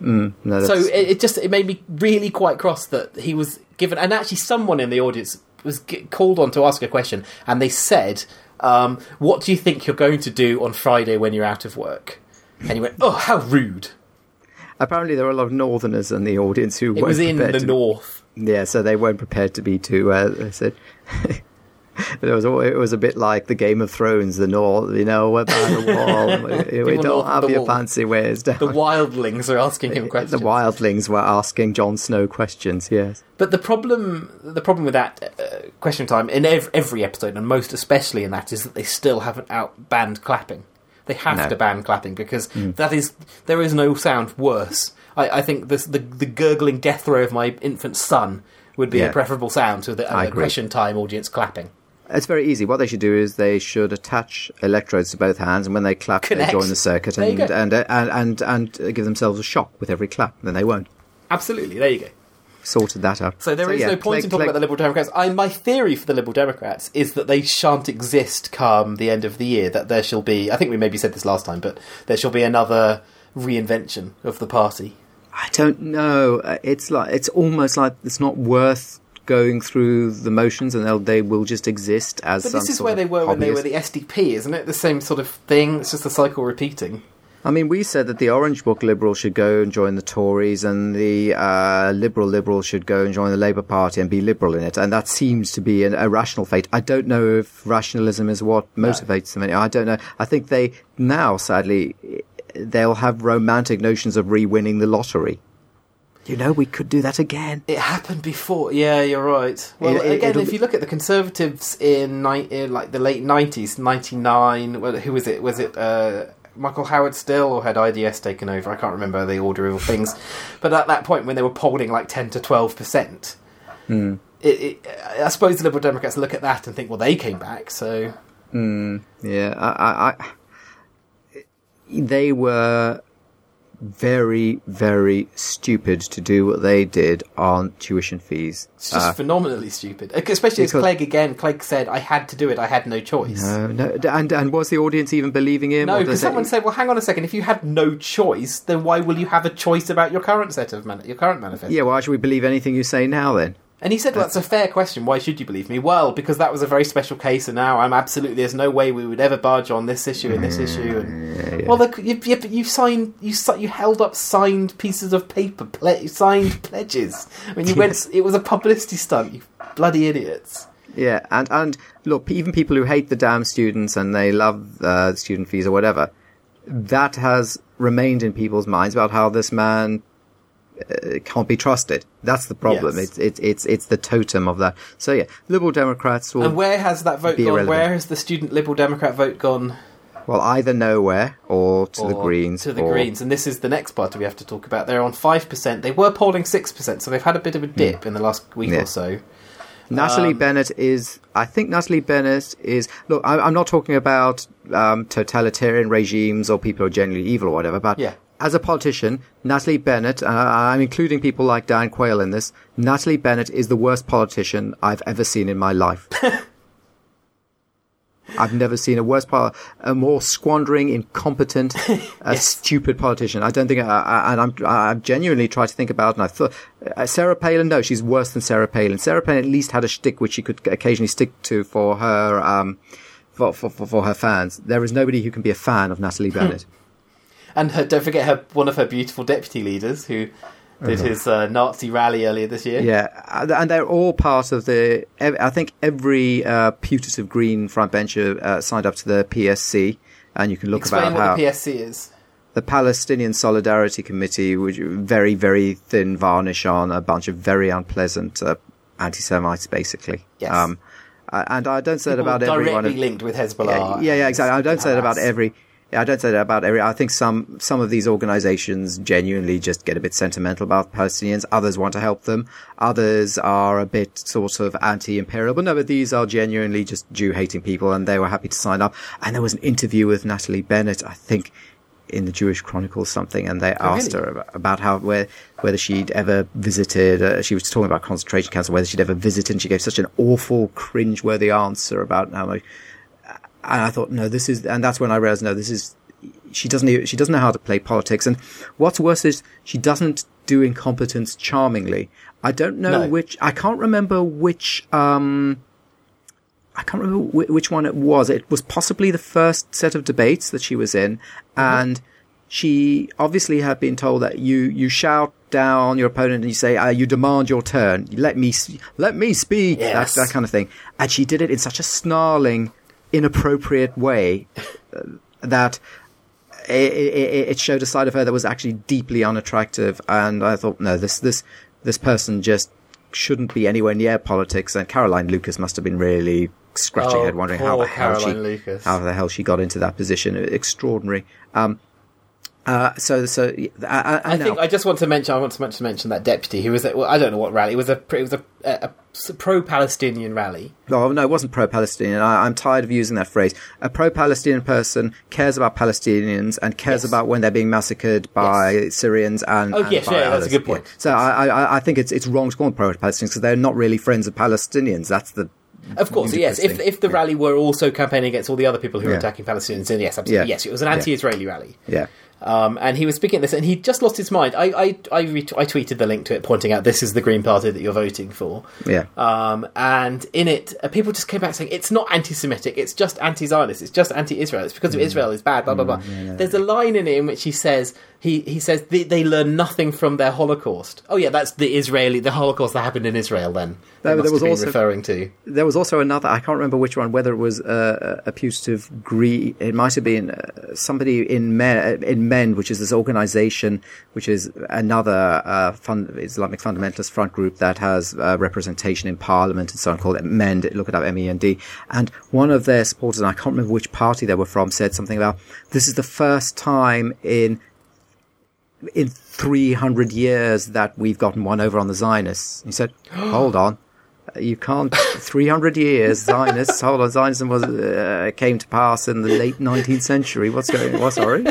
No, So it, it just it made me really quite cross that he was given, and actually someone in the audience was g- called on to ask a question, and they said, um, "What do you think you're going to do on Friday when you're out of work?" And he went, "Oh, how rude!" Apparently, there were a lot of Northerners in the audience who It was in the to, north. Yeah, so they weren't prepared to be too. Uh, they said it was it was a bit like the Game of Thrones, the North. You know, we're by the wall. we don't have your wall. fancy ways down. The wildlings are asking him questions. The wildlings were asking Jon Snow questions. Yes. But the problem, the problem with that uh, question time in ev- every episode, and most especially in that, is that they still haven't out banned clapping. They have No. to ban clapping because that is there is no sound worse. I, I think this, the the gurgling death row of my infant son would be Yeah. a preferable sound to the uh, question time audience clapping. It's very easy. What they should do is they should attach electrodes to both hands, and when they clap, Connect. they join the circuit and and, and and and give themselves a shock with every clap. Then they won't. Absolutely, there you go. Sorted that out. So there is yeah, no point Clegg- in talking Clegg- about the Liberal Democrats. I, my theory for the Liberal Democrats is that they shan't exist come the end of the year. That there shall be. I think we maybe said this last time, but there shall be another reinvention of the party. I don't know. Uh, It's like it's almost like it's not worth going through the motions, and they'll, they will just exist as. But this is where they were when they were the SDP, isn't it? The same sort of thing. It's just a cycle repeating. I mean, we said that the Orange Book Liberals should go and join the Tories, and the uh, Liberal Liberals should go and join the Labour Party and be liberal in it. And that seems to be an, a rational fate. I don't know if rationalism is what motivates them. I don't know. I think they now, sadly, they'll have romantic notions of re-winning the lottery. You know, we could do that again. It happened before. Yeah, you're right. Well, It- it- again, if you look at the Conservatives in, ni- in like the late '90s, '99. Well, who was it? Was it uh, Michael Howard still, or had IDS taken over? I can't remember the order of things. But at that point, when they were polling like 10 to 12 percent, it, it, I suppose the Liberal Democrats look at that and think, well, they came back, so Yeah, I, I, I, they were very, very stupid to do what they did on tuition fees. It's just Uh, phenomenally stupid. Especially as Clegg again. Clegg said, "I had to do it. I had no choice." no, no, and and was the audience even believing him? No, because does it- someone said, "Well, hang on a second. If you had no choice, then why will you have a choice about your current set of man- your current manifesto?" Yeah, why should we believe anything you say now then? And he said, well, "That's a fair question. Why should you believe me?" Well, because that was a very special case, and now I'm absolutely. There's no way we would ever barge on this issue and this issue. And well, the, you, you, you signed, you you held up signed pieces of paper, ple- signed pledges. I mean, you went. It was a publicity stunt. You bloody idiots. Yeah, and and look, even people who hate the damn students and they love uh, student fees or whatever, that has remained in people's minds about how this man uh, can't be trusted. That's the problem. Yes. It's it's it's it's the totem of that. So yeah, Liberal Democrats will And where has that vote gone? irrelevant. Where has the student Liberal Democrat vote gone? well either nowhere or to the Greens To the or- Greens, and this is the next part we have to talk about. They're on five percent. They were polling six percent, so they've had a bit of a dip in the last week Hmm. Yeah. or so. Natalie Um, Bennett is. I think Natalie Bennett is. Look, I, I'm not talking about um, totalitarian regimes or people who are genuinely evil or whatever. But Yeah. As a politician, Natalie Bennett, uh, I'm including people like Dan Quayle in this. Natalie Bennett is the worst politician I've ever seen in my life. I've never seen a worse, pol- a more squandering, incompetent, uh, stupid politician. I don't think, I, I, and I'm, I've genuinely tried to think about, it and I thought, uh, Sarah Palin, no, she's worse than Sarah Palin. Sarah Palin at least had a shtick which she could occasionally stick to for her, um, for, for, for, for her fans. There is nobody who can be a fan of Natalie Bennett. And her, don't forget her one of her beautiful deputy leaders who did his uh, Nazi rally earlier this year. Yeah, and they're all part of the. I think every uh, putative Green frontbencher uh, signed up to the PSC, and you can look Explain about what how the PSC is. the Palestinian Solidarity Committee, which very very thin varnish on a bunch of very unpleasant uh, anti-Semites, basically. Yes. Um, uh, and I don't say that People about every directly linked with Hezbollah. yeah, yeah, exactly. I don't say that about every. I don't say that about every. I think some some of these organisations genuinely just get a bit sentimental about Palestinians. Others want to help them. Others are a bit sort of anti-imperial. But no, but these are genuinely just Jew-hating people, and they were happy to sign up. And there was an interview with Natalie Bennett, I think, in the Jewish Chronicle or something, and they asked really? her about, about how where, whether she'd ever visited. Uh, she was talking about concentration camps, whether she'd ever visited, and she gave such an awful, cringe-worthy answer about how much and I thought, no, this is, and that's when I realized, no, this is, she doesn't, she doesn't know how to play politics. And what's worse is she doesn't do incompetence charmingly. I don't know No. which, I can't remember which, um, I can't remember whi- which one it was. It was possibly the first set of debates that she was in, and she obviously had been told that you you shout down your opponent and you say uh, you demand your turn. Let me let me speak. Yes. That, that kind of thing. And she did it in such a snarling, inappropriate way uh, that. It, it, it showed a side of her that was actually deeply unattractive, and I thought, no, this this this person just shouldn't be anywhere near politics. And Caroline Lucas must have been really scratching Oh, her head, wondering how the hell she Lucas. how the hell she got into that position. Extraordinary. Um, uh, so so uh, I think I just want to mention. I want to mention, mention that deputy who was at. Well, I don't know what rally. It was a. It was a, a, a pro-Palestinian rally. Oh, no, it wasn't pro-Palestinian. I, I'm tired of using that phrase. A pro-Palestinian person cares about Palestinians and cares Yes. about when they're being massacred by Syrians and. Oh, and yes, yeah, that's a good point. So I, I, I think it's it's wrong to call them pro-Palestinians because they're not really friends of Palestinians. That's the. Of course, yes. If if the rally were also campaigning against all the other people who were Yeah. attacking Palestinians, then yes, absolutely, Yeah. yes, it was an anti-Israeli rally. Yeah. Um, and he was speaking at this, and he just lost his mind. I I I, ret- I tweeted the link to it, pointing out this is the Green Party that you're voting for. Yeah. Um, and in it, uh, people just came back saying it's not anti-Semitic, it's just anti-Zionist, it's just anti-Israel, it's because of Israel is bad, blah blah blah. There's a line in it in which he says he he says they, they learn nothing from their Holocaust. Oh yeah, that's the Israeli the Holocaust that happened in Israel. Then There- there was also- referring to. there was also another. I can't remember which one. Whether it was uh, a putative Green. It might have been uh, somebody in Men, in Mend, which is this organization, which is another uh, fund, Islamic fundamentalist front group that has uh, representation in Parliament and so on. Called Mend. Look it up, M E N D. And one of their supporters, and I can't remember which party they were from, said something about this is the first time in in 300 years that we've gotten one over on the Zionists. He said, hold on. You can't. 300 years, Zionists. Hold on, Zionism was uh, came to pass in the late 19th century. What's going? What? Sorry.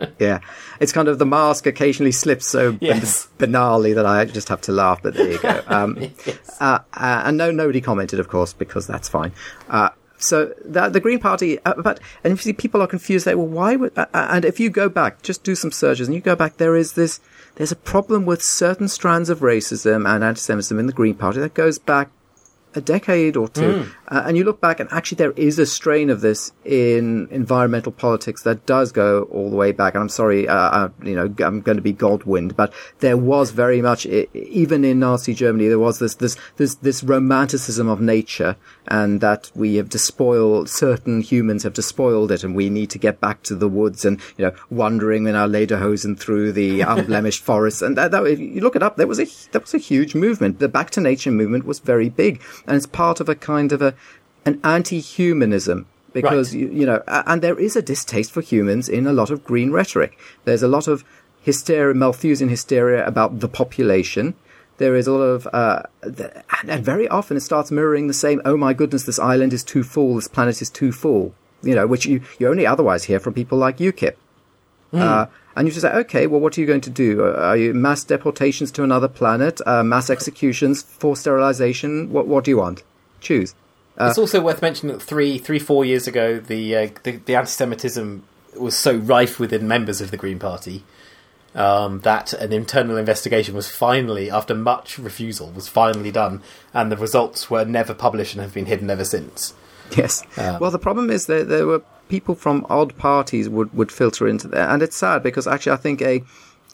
yeah, it's kind of the mask occasionally slips so Yes. banally that I just have to laugh. But there you go. Um, Yes. uh, uh, and no, nobody commented, of course, because that's fine. Uh, so the, the Green Party, uh, but and you see people are confused. They well, why would? Uh, uh, and if you go back, just do some searches, and you go back, there is this. There's a problem with certain strands of racism and anti-Semitism in the Green Party that goes back a decade or two, uh, and you look back, and actually there is a strain of this in environmental politics that does go all the way back. And I'm sorry, uh, uh, you know, I'm going to be Godwind, but there was very much, even in Nazi Germany, there was this this this this romanticism of nature, and that we have despoiled certain humans have despoiled it, and we need to get back to the woods and you know wandering in our lederhosen through the unblemished forests. And that, that if you look it up, there was a there was a huge movement. The Back to Nature movement was very big, and it's part of a kind of a an anti-humanism because Right. you, you know, and there is a distaste for humans in a lot of green rhetoric. There's a lot of hysteria, Malthusian hysteria about the population. There is a lot of, uh, and, very often it starts mirroring the same. Oh my goodness, this island is too full. This planet is too full. You know, which you you only otherwise hear from people like UKIP. Uh, and you just say, okay, well, what are you going to do? Uh, Are you mass deportations to another planet, uh, mass executions, forced sterilization? What what do you want? Choose. it's also worth mentioning that three, three, four years ago, the uh, the, the anti-Semitism was so rife within members of the Green Party um, that an internal investigation was finally, after much refusal, was finally done, and the results were never published and have been hidden ever since. Yes. well, the problem is that there were people from odd parties would, would filter into there, and it's sad because actually I think a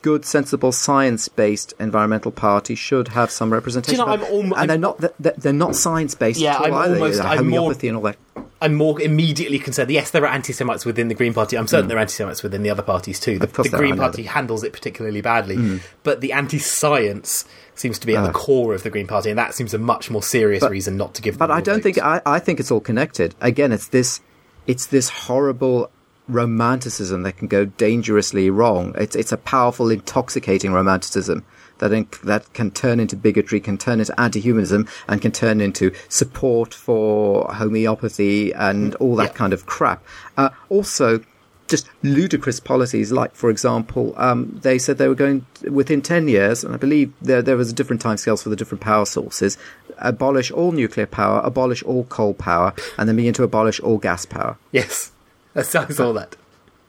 good, sensible, science-based environmental party should have some representation. Do you know, I'm almo- and they're not they're, they're not science-based. Yeah, I'm either. almost- Like I'm more- and all that. I'm more immediately concerned. Yes, there are anti-Semites within the Green Party. I'm certain mm. there are anti-Semites within the other parties too. The, the Green Party handles it particularly badly, mm. but the anti-science seems to be at the ah. core of the Green Party, and that seems a much more serious reason not to give. But them I don't think. I, I think it's all connected. Again, it's this it's this horrible romanticism that can go dangerously wrong. It's it's a powerful, intoxicating romanticism that in, that can turn into bigotry, can turn into anti-humanism, and can turn into support for homeopathy and all that Yeah. kind of crap. Uh, also. Just ludicrous policies, like for example, um, they said they were going within ten years, and I believe there there was different timescales for the different power sources. Abolish all nuclear power, abolish all coal power, and then begin to abolish all gas power. Yes, I saw that.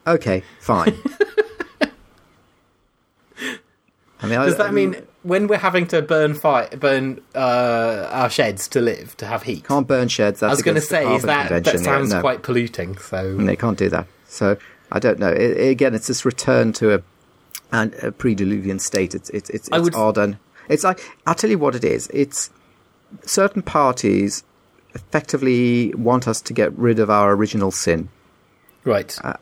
Okay, fine. I mean, Does I, that mean when we're having to burn fire, burn uh, our sheds to live to have heat? can't burn sheds? That's I was going to say, is that that sounds no. quite polluting? So They can't do that. So I don't know. It, it- again, it's this return to a, an, a pre-diluvian state. It's it's it's, it's would- odd and it's like I'll tell you what it is. It's certain parties effectively want us to get rid of our original sin. right. uh,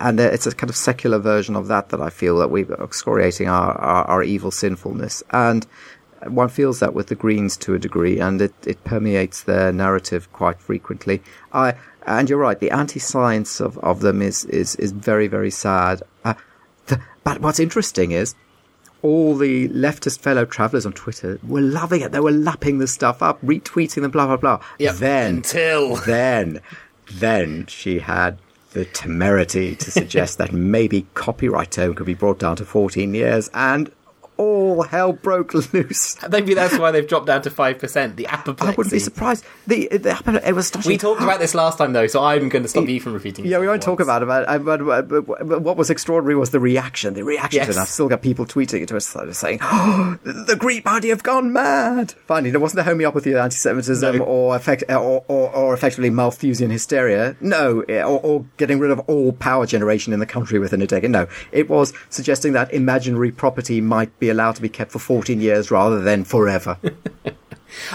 and uh, it's a kind of secular version of that that I feel that we're excoriating our, our, our evil sinfulness. And one feels that with the Greens to a degree, and it, it permeates their narrative quite frequently. I and you're right, the anti-science of, of them is, is, is very, very sad. Uh, the, but what's interesting is all the leftist fellow travellers on Twitter were loving it. They were lapping the stuff up, retweeting them, blah blah blah. Yep. Then Until then, then she had the temerity to suggest that maybe copyright term could be brought down to 14 years, and all hell broke loose. maybe that's why they've dropped down to five percent. The apoplexy. I wouldn't be surprised. The, the, it was astonishing. We talked about this last time though, so I'm going to stop you from repeating. Yeah, we won't yourself talk about it, but, but, but, but, but what was extraordinary was the reaction. The reaction Yes. to it. I've still got people tweeting it to us saying, oh, the Green Party have gone mad. Finally, there wasn't the homeopathy of anti-Semitism No. or, effect, or, or, or effectively Malthusian hysteria. No, eh, or, or getting rid of all power generation in the country within a decade. No, it was suggesting that imaginary property might be allowed to be kept for 14 years rather than forever.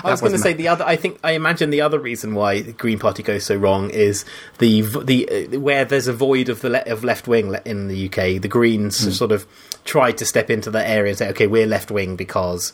I was going to say the other. I think I imagine the other reason why the Green Party goes so wrong is the the uh, where there's a void of the le- of left wing le- in the UK. The Greens Hmm. sort of tried to step into that area and say, okay, we're left wing because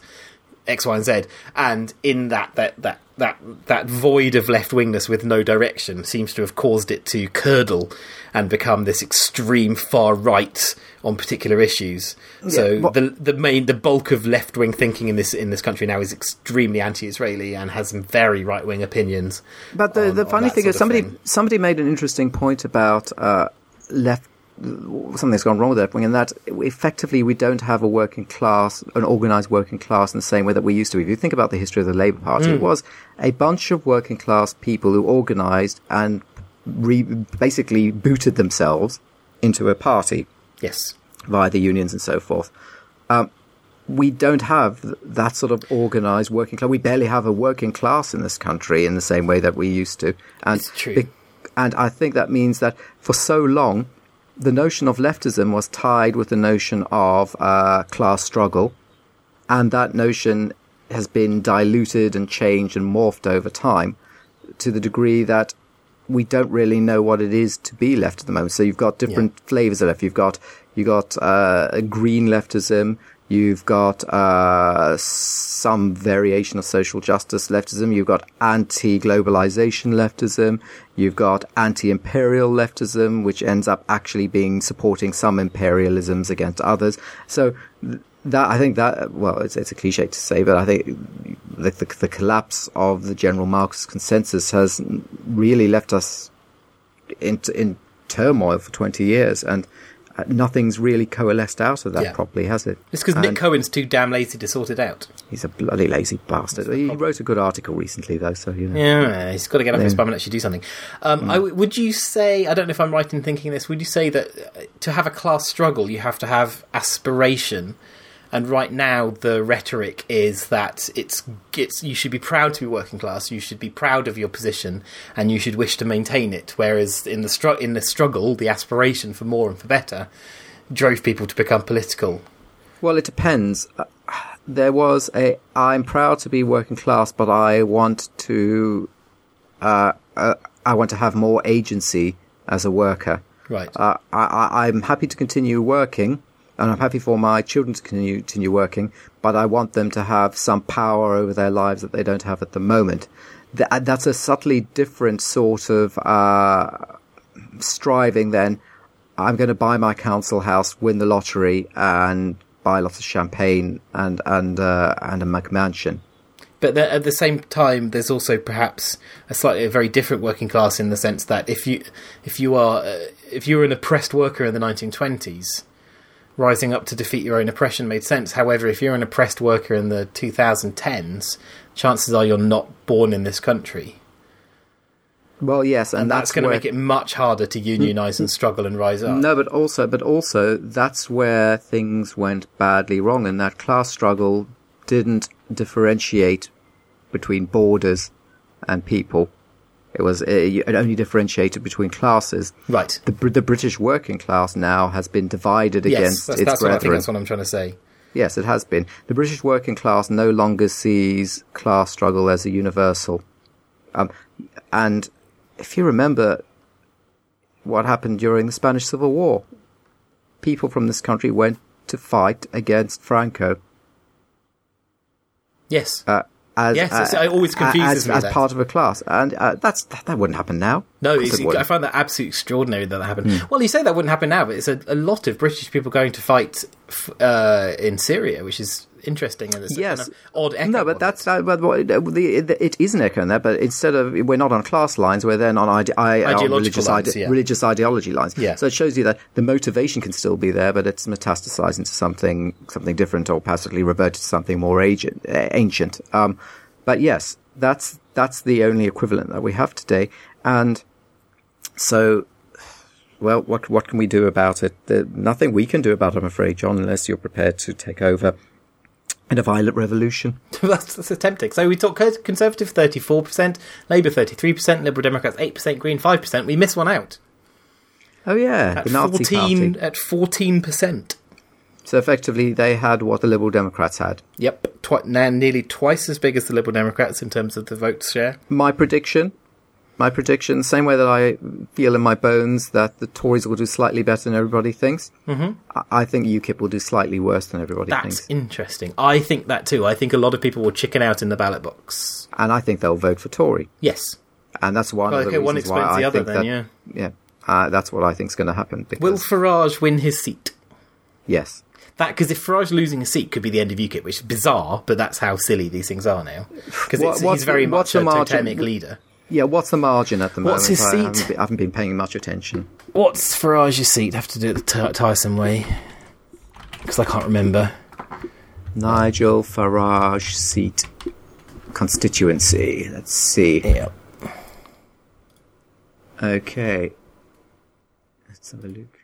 X, Y, and Z. And in that that that that that void of left wingness with no direction seems to have caused it to curdle and become this extreme far right on particular issues. so well- the the main the bulk of left wing thinking in this in this country now is extremely anti-Israeli and has some very right wing opinions. But the, on- the funny thing is, somebody thing. somebody made an interesting point about uh, left something's gone wrong with upbringing, and that effectively we don't have a working class, an organised working class in the same way that we used to. If you think about the history of the Labour Party, Mm. it was a bunch of working class people who organised and re- basically booted themselves into a party Yes. via the unions and so forth. Um, we don't have that sort of organised working class. We barely have a working class in this country in the same way that we used to. And It's true. be- and I think that means that for so long, the notion of leftism was tied with the notion of uh, class struggle, and that notion has been diluted and changed and morphed over time to the degree that we don't really know what it is to be left at the moment. So you've got different flavors of left. You've got you got uh, a green leftism. You've got uh, some variation of social justice leftism. You've got anti-globalization leftism. You've got anti-imperial leftism, which ends up actually being supporting some imperialisms against others. So that I think that well, it's, it's a cliche to say, but I think the, the, the collapse of the general Marxist consensus has really left us in in turmoil for twenty years, and nothing's really coalesced out of that Yeah. properly, has it? It's because Nick Cohen's too damn lazy to sort it out. he's a bloody lazy bastard. He wrote a good article recently, though, so you know. Yeah, he's got to get off his bum and actually do something. Um, Hmm. I would you say? I don't know if I'm right in thinking this. Would you say that uh, to have a class struggle, you have to have aspiration? And right now, the rhetoric is that it's it's you should be proud to be working class. You should be proud of your position, and you should wish to maintain it. Whereas in the stru- in the struggle, the aspiration for more and for better drove people to become political. Well, it depends. Uh, There was a. I'm proud to be working class, but I want to. Uh, uh, I want to have more agency as a worker. Right. Uh, I, I, I'm happy to continue working, and I'm happy for my children to continue, working, but I want them to have some power over their lives that they don't have at the moment. Th- uh, that's a subtly different sort of uh, striving than I'm going to buy my council house, win the lottery, and buy lots of champagne and and uh, and a McMansion. But at the same time, there's also perhaps a slightly a very different working class in the sense that if you if you are uh, if you were an oppressed worker in the 1920s, rising up to defeat your own oppression made sense. However, if you're an oppressed worker in the 2010s, chances are you're not born in this country, Well, yes, and, and that's, going to where- make it much harder to unionize and struggle and rise up. No, but also, but also, that's where things went badly wrong, and that class struggle didn't differentiate between borders and people. It was it only differentiated between classes. Right. The the British working class now has been divided Yes, against that's, its that's what I think. brethren. That's what I'm trying to say. Yes, it has been. The British working class no longer sees class struggle as a universal. Um, and if you remember what happened during the Spanish Civil War, people from this country went to fight against Franco. Yes. Uh, as, Yes, it's- it always uh, confuses as, me, as that. part of a class, and uh, that's that, that wouldn't happen now. No, Of course it's, it. I find that absolutely extraordinary that that happened. Hmm. Well, you say that wouldn't happen now, but it's a, a lot of British people going to fight f- uh, in Syria, which is interesting it's a Yes. kind of odd echo. No, but that's uh, but what, the, the, it is an echo in that. But instead of we're not on class lines, we're then on ide- I, on Ideological religious, lines, ide- yeah. religious ideology lines. Yeah. So it shows you that the motivation can still be there, but it's metastasized into something something different, or possibly reverted to something more agent, uh, ancient. Um, but yes, that's that's the only equivalent that we have today, and so. Well, what what can we do about it? There, nothing we can do about it, I'm afraid, John, unless you're prepared to take over in a violent revolution. that's, that's tempting. So we talk Conservative 34%, Labour 33%, Liberal Democrats 8%, Green 5%. We miss one out. Oh yeah, At the Nazi 14, party. At 14%. So effectively, they had what the Liberal Democrats had. Yep, twi- nearly twice as big as the Liberal Democrats in terms of the vote share. My prediction, my prediction, same way that I feel in my bones that the Tories will do slightly better than everybody thinks. Mm-hmm. I, I think UKIP will do slightly worse than everybody That's thinks, That's interesting. I think that too. I think a lot of people will chicken out in the ballot box. and I think they'll vote for Tory, Yes. and that's one Well, of the okay, one reasons why explains the I other think then, that, yeah, uh, that's what I think is going to happen. Will Farage win his seat? yes, That because if Farage losing a seat could be the end of UKIP, which is bizarre, but that's how silly these things are now. Because What- he's very much a margin? totemic leader. Yeah, what's the margin at the moment? What's his I seat? haven't, been, I haven't been paying much attention. What's Farage's seat? I have to do it the Ty- Tyson way. Because I can't remember. Nigel Farage seat constituency. Let's see. Yeah. Okay. Let's have a look.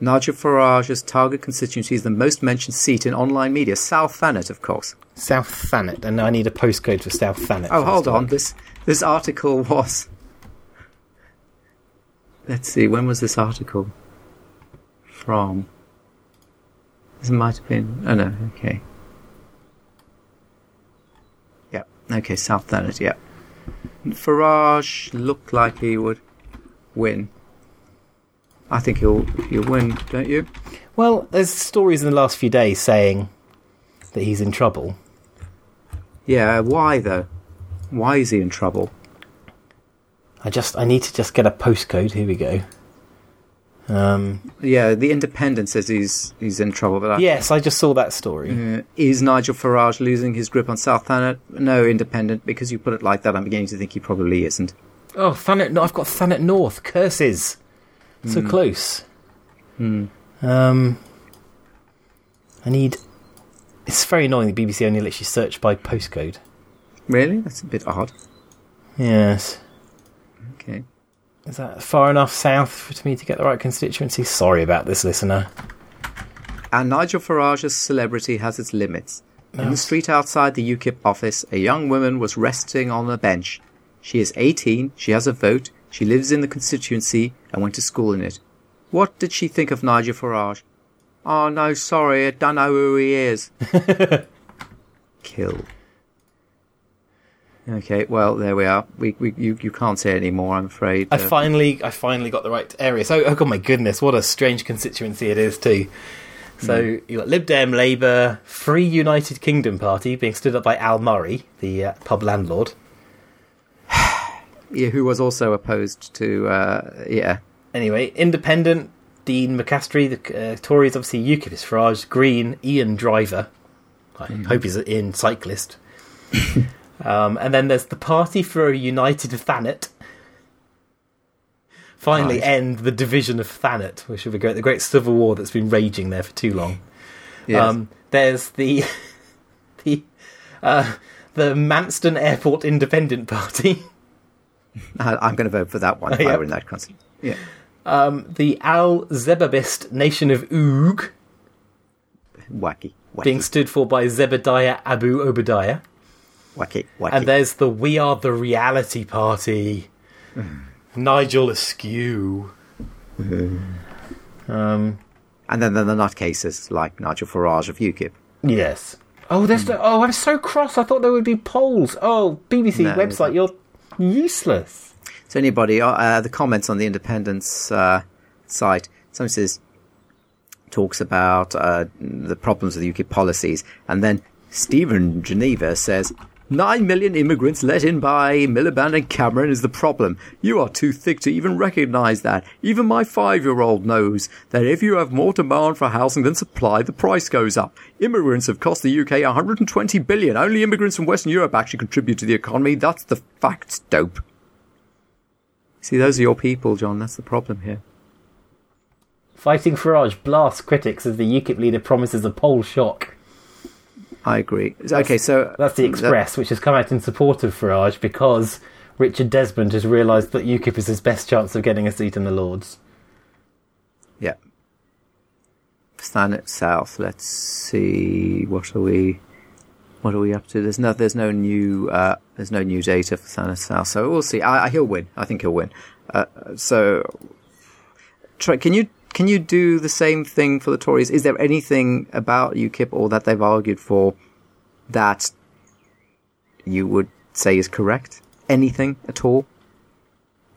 Nigel Farage's target constituency is the most mentioned seat in online media. South Thanet, of course. South Thanet, and I need a postcode for South Thanet. Oh, hold on. This this article was. Let's see. When was this article from? This might have been. Oh no. Okay. Yep. Okay. South Thanet. Yep. Farage looked like he would win. I think he'll he'll win, don't you? Well, there's stories in the last few days saying that he's in trouble. Yeah. Why though? Why is he in trouble? I just, I need to just get a postcode. Here we go. Um, Yeah. The Independent says he's he's in trouble, but I, yes, I just saw that story. Uh, is Nigel Farage losing his grip on South Thanet? No, independent. Because you put it like that, I'm beginning to think he probably isn't. Oh, Thanet! No, I've got Thanet North. Curses, so close. Hmm. Um, I need. It's very annoying. The BBC only lets you search by postcode. Really? That's a bit odd. Yes. Okay. Is that far enough south for me to get the right constituency? Sorry about this, listener. And Nigel Farage's celebrity has its limits. In the street outside the UKIP office, a young woman was resting on a bench. She is 18, she has a vote, she lives in the constituency and went to school in it. What did she think of Nigel Farage? Oh no, sorry, I don't know who he is. Kill. Okay, well there we are. We, we you, you can't say any more, I'm afraid. I Uh, finally, I finally got the right area. So, oh god, my goodness, what a strange constituency it is too. So you got Lib Dem, Labour, Free United Kingdom Party being stood up by Al Murray, the uh, pub landlord. Yeah, who was also opposed to uh, yeah. Anyway, Independent, Dean McCastree, the uh, Tories, obviously UKIP is Farage, Green, Ian Driver. I hope he's in cyclist. um, and then there's the Party for a United Thanet. Finally, end the division of Thanet, which would be great. The great civil war that's been raging there for too long. Yes. Um, there's the the uh, the Manston Airport Independent Party. I, I'm going to vote for that one if Yep. I were in that concert. Yeah. Um, the Al Zebabist Nation of Oog, Wacky. Wacky. being stood for by Zebadiah Abu Obadiah. wacky. Wacky. And there's the We Are the Reality Party. Nigel Askew. um, and then, then the nutcases like Nigel Farage of UKIP. yes. Oh, there's the, oh, I'm so cross. I thought there would be polls. Oh, BBC No. website, you're useless. So anybody, uh, uh, the comments on the Independence uh, site, someone says, talks about uh, the problems with UK policies, and then Stephen Geneva says, Nine million immigrants let in by Miliband and Cameron is the problem. You are too thick to even recognise that. Even my five-year-old knows that if you have more demand for housing than supply, the price goes up. Immigrants have cost the UK 120 billion. Only immigrants from Western Europe actually contribute to the economy. That's the facts, dope. See, those are your people, John. That's the problem here. Fighting Farage blasts critics as the UKIP leader promises a poll shock. I agree. Okay, so That's the Express, which has come out in support of Farage because Richard Desmond has realised that UKIP is his best chance of getting a seat in the Lords. Yeah. Thanet South. Let's see. What are we? What are we up to? There's no. There's no new. Uh, there's no new data for Thanet South. So we'll see. I, I, he'll win. I think he'll win. Uh, so, try, can you can you do the same thing for the Tories? Is there anything about UKIP or that they've argued for that you would say is correct? Anything at all?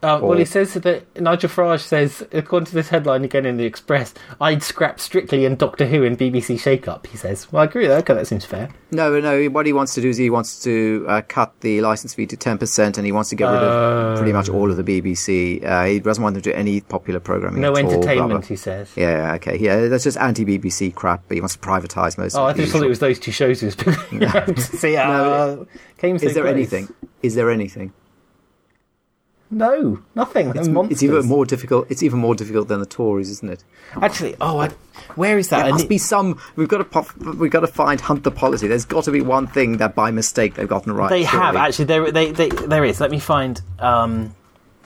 Uh, well, he says that Nigel Farage says, according to this headline again in the Express, I'd scrap Strictly and Doctor Who and BBC Shake Up. He says, "Well, I agree with that. Okay, that seems fair." No, no. What he wants to do is he wants to uh, cut the license fee to ten percent, and he wants to get rid of pretty much all of the BBC. Uh, he doesn't want them to do any popular programming. No at all, blah, blah. entertainment, he says. Yeah, yeah, okay. Yeah, that's just anti-BBC crap. But he wants to privatise most. Oh, of I the just thought it was those two shows he was picking around see. Uh, came Is there close. anything? Is there anything? No, nothing. It's, monsters. it's even more difficult. It's even more difficult than the Tories, isn't it? Actually, oh, I, where is that? There I must ne- be some. We've got to pop, we've got to find hunt the policy. There's got to be one thing that by mistake they've gotten right. they have actually. There, they, they, there is. Let me find um,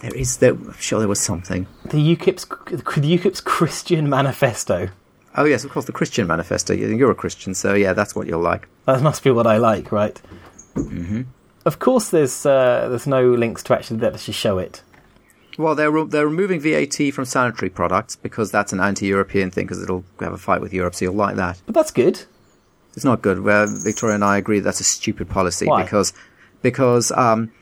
There is. There, I'm sure there was something. the UKIP's the UKIP's Christian Manifesto. Oh yes, of course, the Christian Manifesto. You- You're a Christian, so yeah, that's what you'll like. That must be what I like, right? Mm-hmm. Of course, there's uh, there's no links to actually let us show it. Well, they're re- they're removing VAT from sanitary products because that's an anti-European thing because it'll have a fight with Europe. So you'll like that. But that's good. It's not good. Well, Victoria and I agree that's a stupid policy Why? because because um,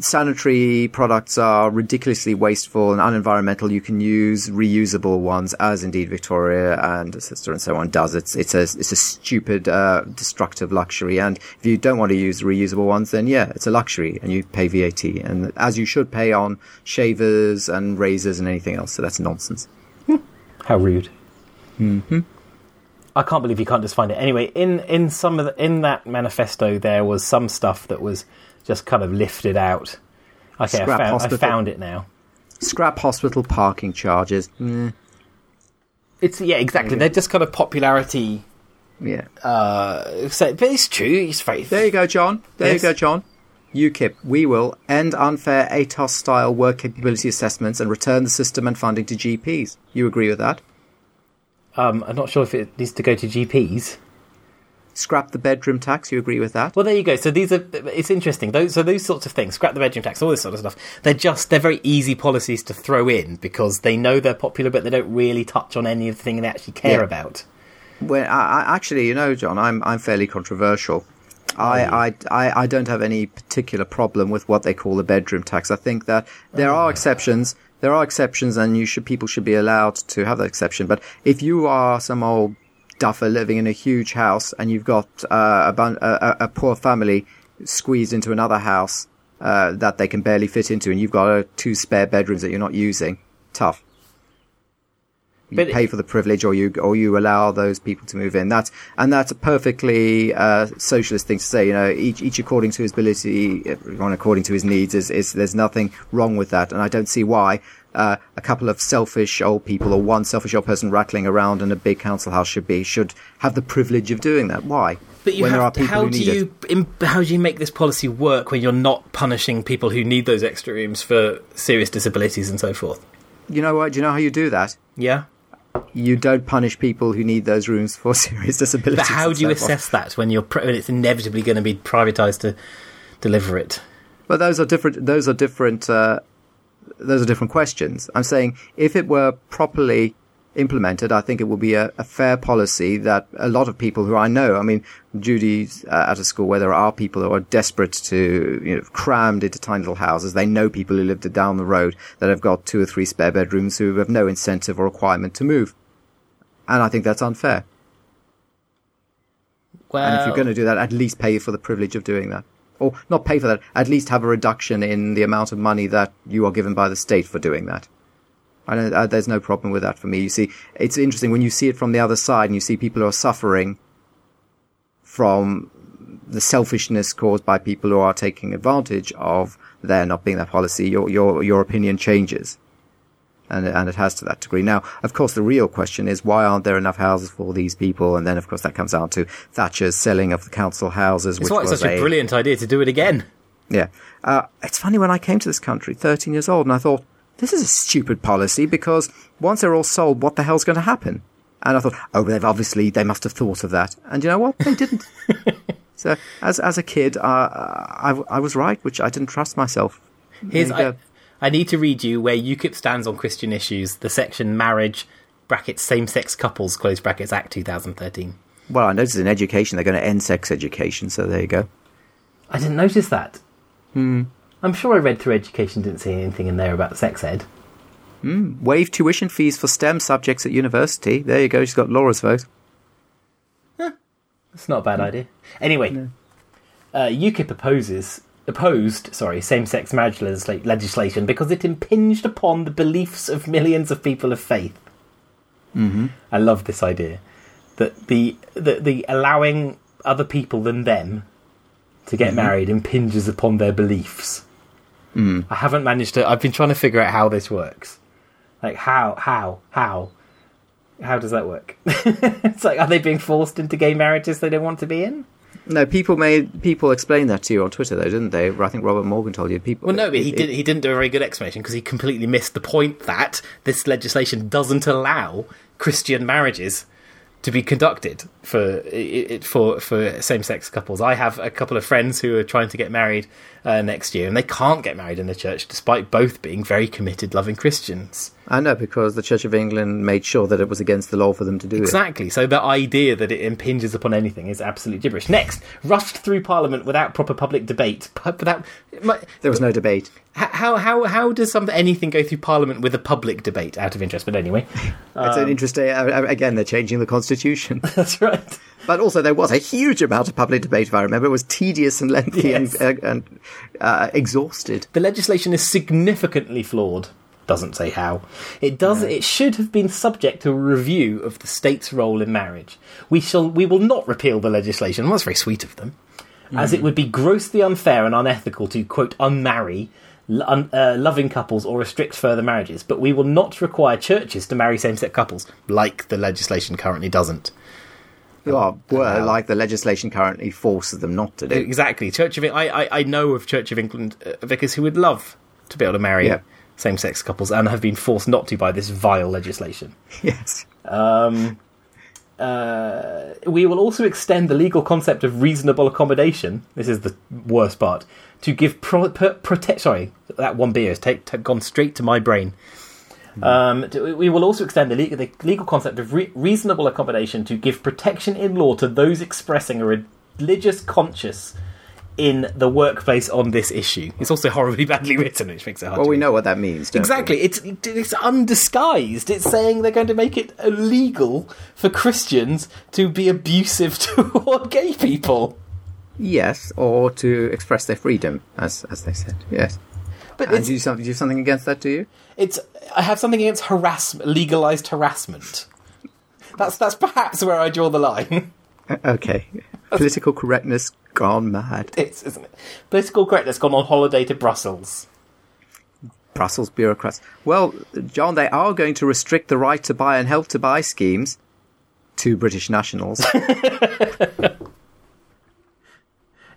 sanitary products are ridiculously wasteful and unenvironmental. You can use reusable ones, as indeed Victoria and sister and so on does. It's it's a it's a stupid, uh, destructive luxury. And if you don't want to use reusable ones, then yeah, it's a luxury, and you pay VAT, and as you should pay on shavers and razors and anything else. So that's nonsense. How rude. Mm-hmm. I can't believe you can't just find it. Anyway, in in some of the, in that manifesto, there was some stuff that was just kind of lifted out. Okay, I found, I found it now. Scrap hospital parking charges. Mm, It's yeah, exactly. They're just kind of popularity. yeah. Uh, so, but it's true. It's very. There you go, John. There Yes. you go, John. UKIP, we will end unfair ATOS style work capability assessments and return the system and funding to GPs. You agree with that? Um, I'm not sure if it needs to go to GPs. Scrap the bedroom tax. You agree with that? Well, there you go. So these are. It's interesting. Those so those sorts of things. Scrap the bedroom tax. All this sort of stuff. They're just they're very easy policies to throw in because they know they're popular, but they don't really touch on any of the thing they actually care Yeah. about. Well, I, I, actually, you know, John, I'm I'm fairly controversial. I, oh, I, I, I don't have any particular problem with what they call the bedroom tax. I think that there are oh. exceptions. There are exceptions, and you should people should be allowed to have that exception. But if you are some old duffer living in a huge house and you've got uh, a, bun- a, a poor family squeezed into another house uh, that they can barely fit into, and you've got uh, two spare bedrooms that you're not using, tough. You But- pay for the privilege, or you or you allow those people to move in. That's and that's a perfectly uh, socialist thing to say. You know, each each according to his ability, everyone according to his needs. Is, is there's nothing wrong with that, and I don't see why uh, a couple of selfish old people or one selfish old person rattling around in a big council house should be should have the privilege of doing that. Why? But you when there are have. people How who do need it. you im- how do you make this policy work when you're not punishing people who need those extra rooms for serious disabilities and so forth? You know what? Do you know how you do that? Yeah. You don't punish people who need those rooms for serious disabilities. But how do you so forth. assess that when you're when it's inevitably going to be privatised to deliver it? But those are different. Those are different. Uh, those are different questions. I'm saying if it were properly implemented, I think it would be a, a fair policy that a lot of people who I know, I mean, Judy's uh, at a school where there are people who are desperate to, you know, crammed into tiny little houses. They know people who live down the road that have got two or three spare bedrooms who have no incentive or requirement to move. And I think that's unfair. Well, And if you're going to do that, at least pay for the privilege of doing that. Or not pay for that, at least have a reduction in the amount of money that you are given by the state for doing that. I don't, uh, there's no problem with that for me. You see, it's interesting when you see it from the other side and you see people who are suffering from the selfishness caused by people who are taking advantage of there not being that policy, your, your, your opinion changes. And, and it has to that degree. Now, of course, the real question is why aren't there enough houses for these people? And then, of course, that comes down to Thatcher's selling of the council houses, it's which was such a a brilliant idea to do it again. yeah. Uh, it's funny when I came to this country, 13 years old, and I thought, this is a stupid policy because once they're all sold, what the hell's going to happen? And I thought, oh, they've obviously, they must have thought of that. And you know what? They didn't. so, as, as a kid, uh, I, I was right, which I didn't trust myself. Here's I. I need to read you where UKIP stands on Christian issues. The section marriage brackets same sex couples close brackets Act 2013. Well, I noticed in education, they're going to end sex education, so there you go. I didn't notice that. I'm sure I read through education, didn't see anything in there about sex ed. Hmm. Waive tuition fees for STEM subjects at university. There you go. She's got Laura's vote. That's not a bad idea. Anyway, uh, UKIP opposes opposed, sorry, same-sex marriage legislation because it impinged upon the beliefs of millions of people of faith. Mm-hmm. I love this idea that the, the the allowing other people than them to get married impinges upon their beliefs. Mm. I haven't managed to. I've been trying to figure out how this works. Like how how how how does that work? it's like are they being forced into gay marriages they don't want to be in? No, people made people explained that to you on Twitter, though, didn't they? I think Robert Morgan told you. People. Well, no, but he it- did. He didn't do a very good explanation because he completely missed the point that this legislation doesn't allow Christian marriages to be conducted for for for same sex couples. I have a couple of friends who are trying to get married uh, next year, and they can't get married in the church despite both being very committed, loving Christians. I know because the Church of England made sure that it was against the law for them to do it. Exactly. So the idea that it impinges upon anything is absolute gibberish. Next, rushed through Parliament without proper public debate. Without my, There was no debate. How how how does something anything go through Parliament with a public debate? Out of interest, but anyway, It's an interesting. Uh, again, they're changing the constitution, that's right. but also there was a huge amount of public debate. If I remember, it was tedious and lengthy Yes. and, uh, and uh, exhausted. The legislation is significantly flawed. Doesn't say how. It does. It should have been subject to a review of the state's role in marriage. We shall. We will not repeal the legislation. Well, that's very sweet of them, as it would be grossly unfair and unethical to quote unmarry. Un, uh, loving couples or restrict further marriages, but we will not require churches to marry same-sex couples, like the legislation currently doesn't. Well, were uh, like the legislation currently forces them not to do. Exactly. Church of I, I I know of Church of England uh, vicars who would love to be able to marry Yeah. same-sex couples and have been forced not to by this vile legislation. Yes. Um, uh, we will also extend the legal concept of reasonable accommodation. This is the worst part to give pro- per- protect. Sorry, that one beer has take, take, gone straight to my brain. Um, to- we will also extend the, le- the legal concept of re- reasonable accommodation to give protection in law to those expressing a religious conscience in the workplace on this issue. It's also horribly badly written, which makes it hard. Well, we read. know what that means. Don't Exactly. It's it's undisguised. It's saying they're going to make it illegal for Christians to be abusive toward gay people. Yes, or to express their freedom, as as they said. Yes. But And do you, do you have something against that? Do you? It's I have something against harassment, legalized harassment. That's that's perhaps where I draw the line. Uh, Okay. Political correctness gone mad. It's isn't it? Political correctness gone on holiday to Brussels. Brussels bureaucrats. Well, John, they are going to restrict the right to buy and help to buy schemes to British nationals.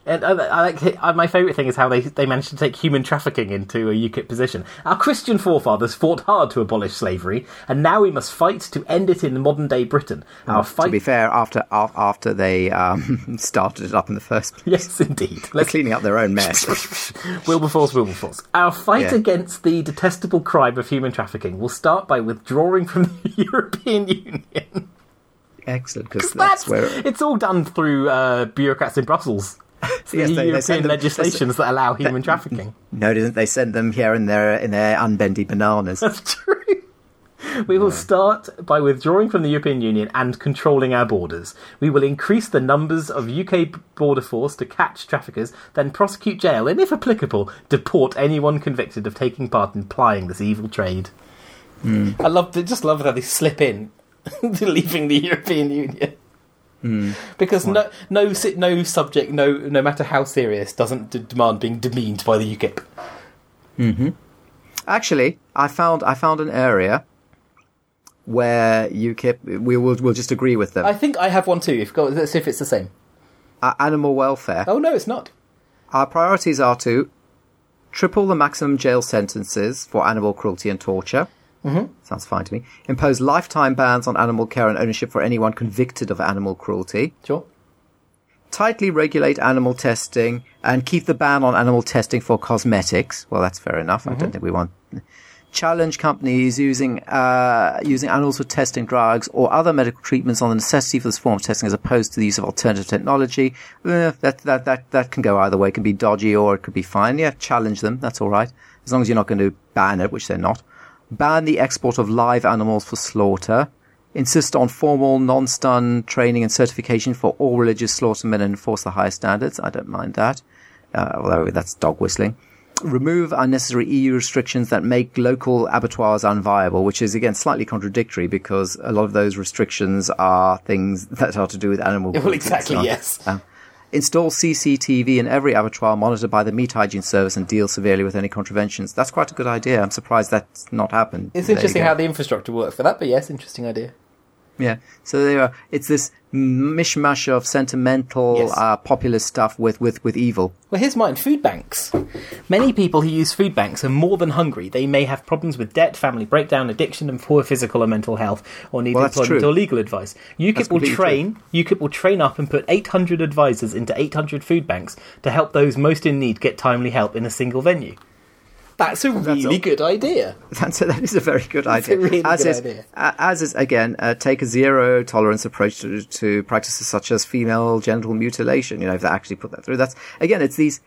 And I, I like uh, my favourite thing is how they they managed to take human trafficking into a UKIP position. Our Christian forefathers fought hard to abolish slavery, and now we must fight to end it in modern day Britain. Our to fight, be fair, after after they um, started it up in the first place, yes, indeed. they're Let's cleaning up their own mess. Wilberforce, Wilberforce. Our fight Yeah. against the detestable crime of human trafficking will start by withdrawing from the European Union. Excellent, because That's, that's where. it's all done through uh, bureaucrats in Brussels. Yes, the they- they European send them- legislations that allow human trafficking. No, didn't they send them here in their in their unbendy bananas? That's true. We will start by withdrawing from the European Union and controlling our borders. We will increase the numbers of UK border force to catch traffickers, then prosecute jail, and if applicable, deport anyone convicted of taking part in plying this evil trade. Hmm. I love, just love how they slip in to leaving the European Union. Because no, no, no subject, no, no matter how serious, doesn't d- demand being demeaned by the UKIP. Actually, I found I found an area where UKIP we will we'll just agree with them. I think I have one too. If go, let's see if it's the same. Uh, animal welfare. Oh no, it's not. Our priorities are to triple the maximum jail sentences for animal cruelty and torture. Mm-hmm. Sounds fine to me. Impose lifetime bans on animal care and ownership for anyone convicted of animal cruelty. Sure. Tightly regulate animal testing and keep the ban on animal testing for cosmetics. Well, that's fair enough. I don't think we want challenge companies using uh, using animals for testing drugs or other medical treatments on the necessity for this form of testing as opposed to the use of alternative technology. Eh, that that that that can go either way. It can be dodgy or it could be fine. Yeah, challenge them. That's all right as long as you're not going to ban it, which they're not. Ban the export of live animals for slaughter. Insist on formal non-stun training and certification for all religious slaughtermen and enforce the highest standards. I don't mind that, uh, although that's dog whistling remove unnecessary EU restrictions that make local abattoirs unviable, which is again slightly contradictory because a lot of those restrictions are things that are to do with animal. Well, exactly, yes. Um, install CCTV in every abattoir monitored by the meat hygiene service and deal severely with any contraventions. That's quite a good idea. I'm surprised that's not happened. It's interesting how the infrastructure works for that, but yes, interesting idea. Yeah. So there are, it's this mishmash of sentimental, yes. uh, populist stuff with, with, with evil. Well, here's mine food banks. Many people who use food banks are more than hungry. They may have problems with debt, family breakdown, addiction, and poor physical or mental health, or need well, employment true. or legal advice. UKIP will train. True. UKIP will train up and put 800 advisors into 800 food banks to help those most in need get timely help in a single venue. That's a really That's good idea. That's a, that is a very good idea. Really as good is, idea. As is again, uh, take a zero tolerance approach to, to practices such as female genital mutilation. You know, if they actually put that through, that's again, it's these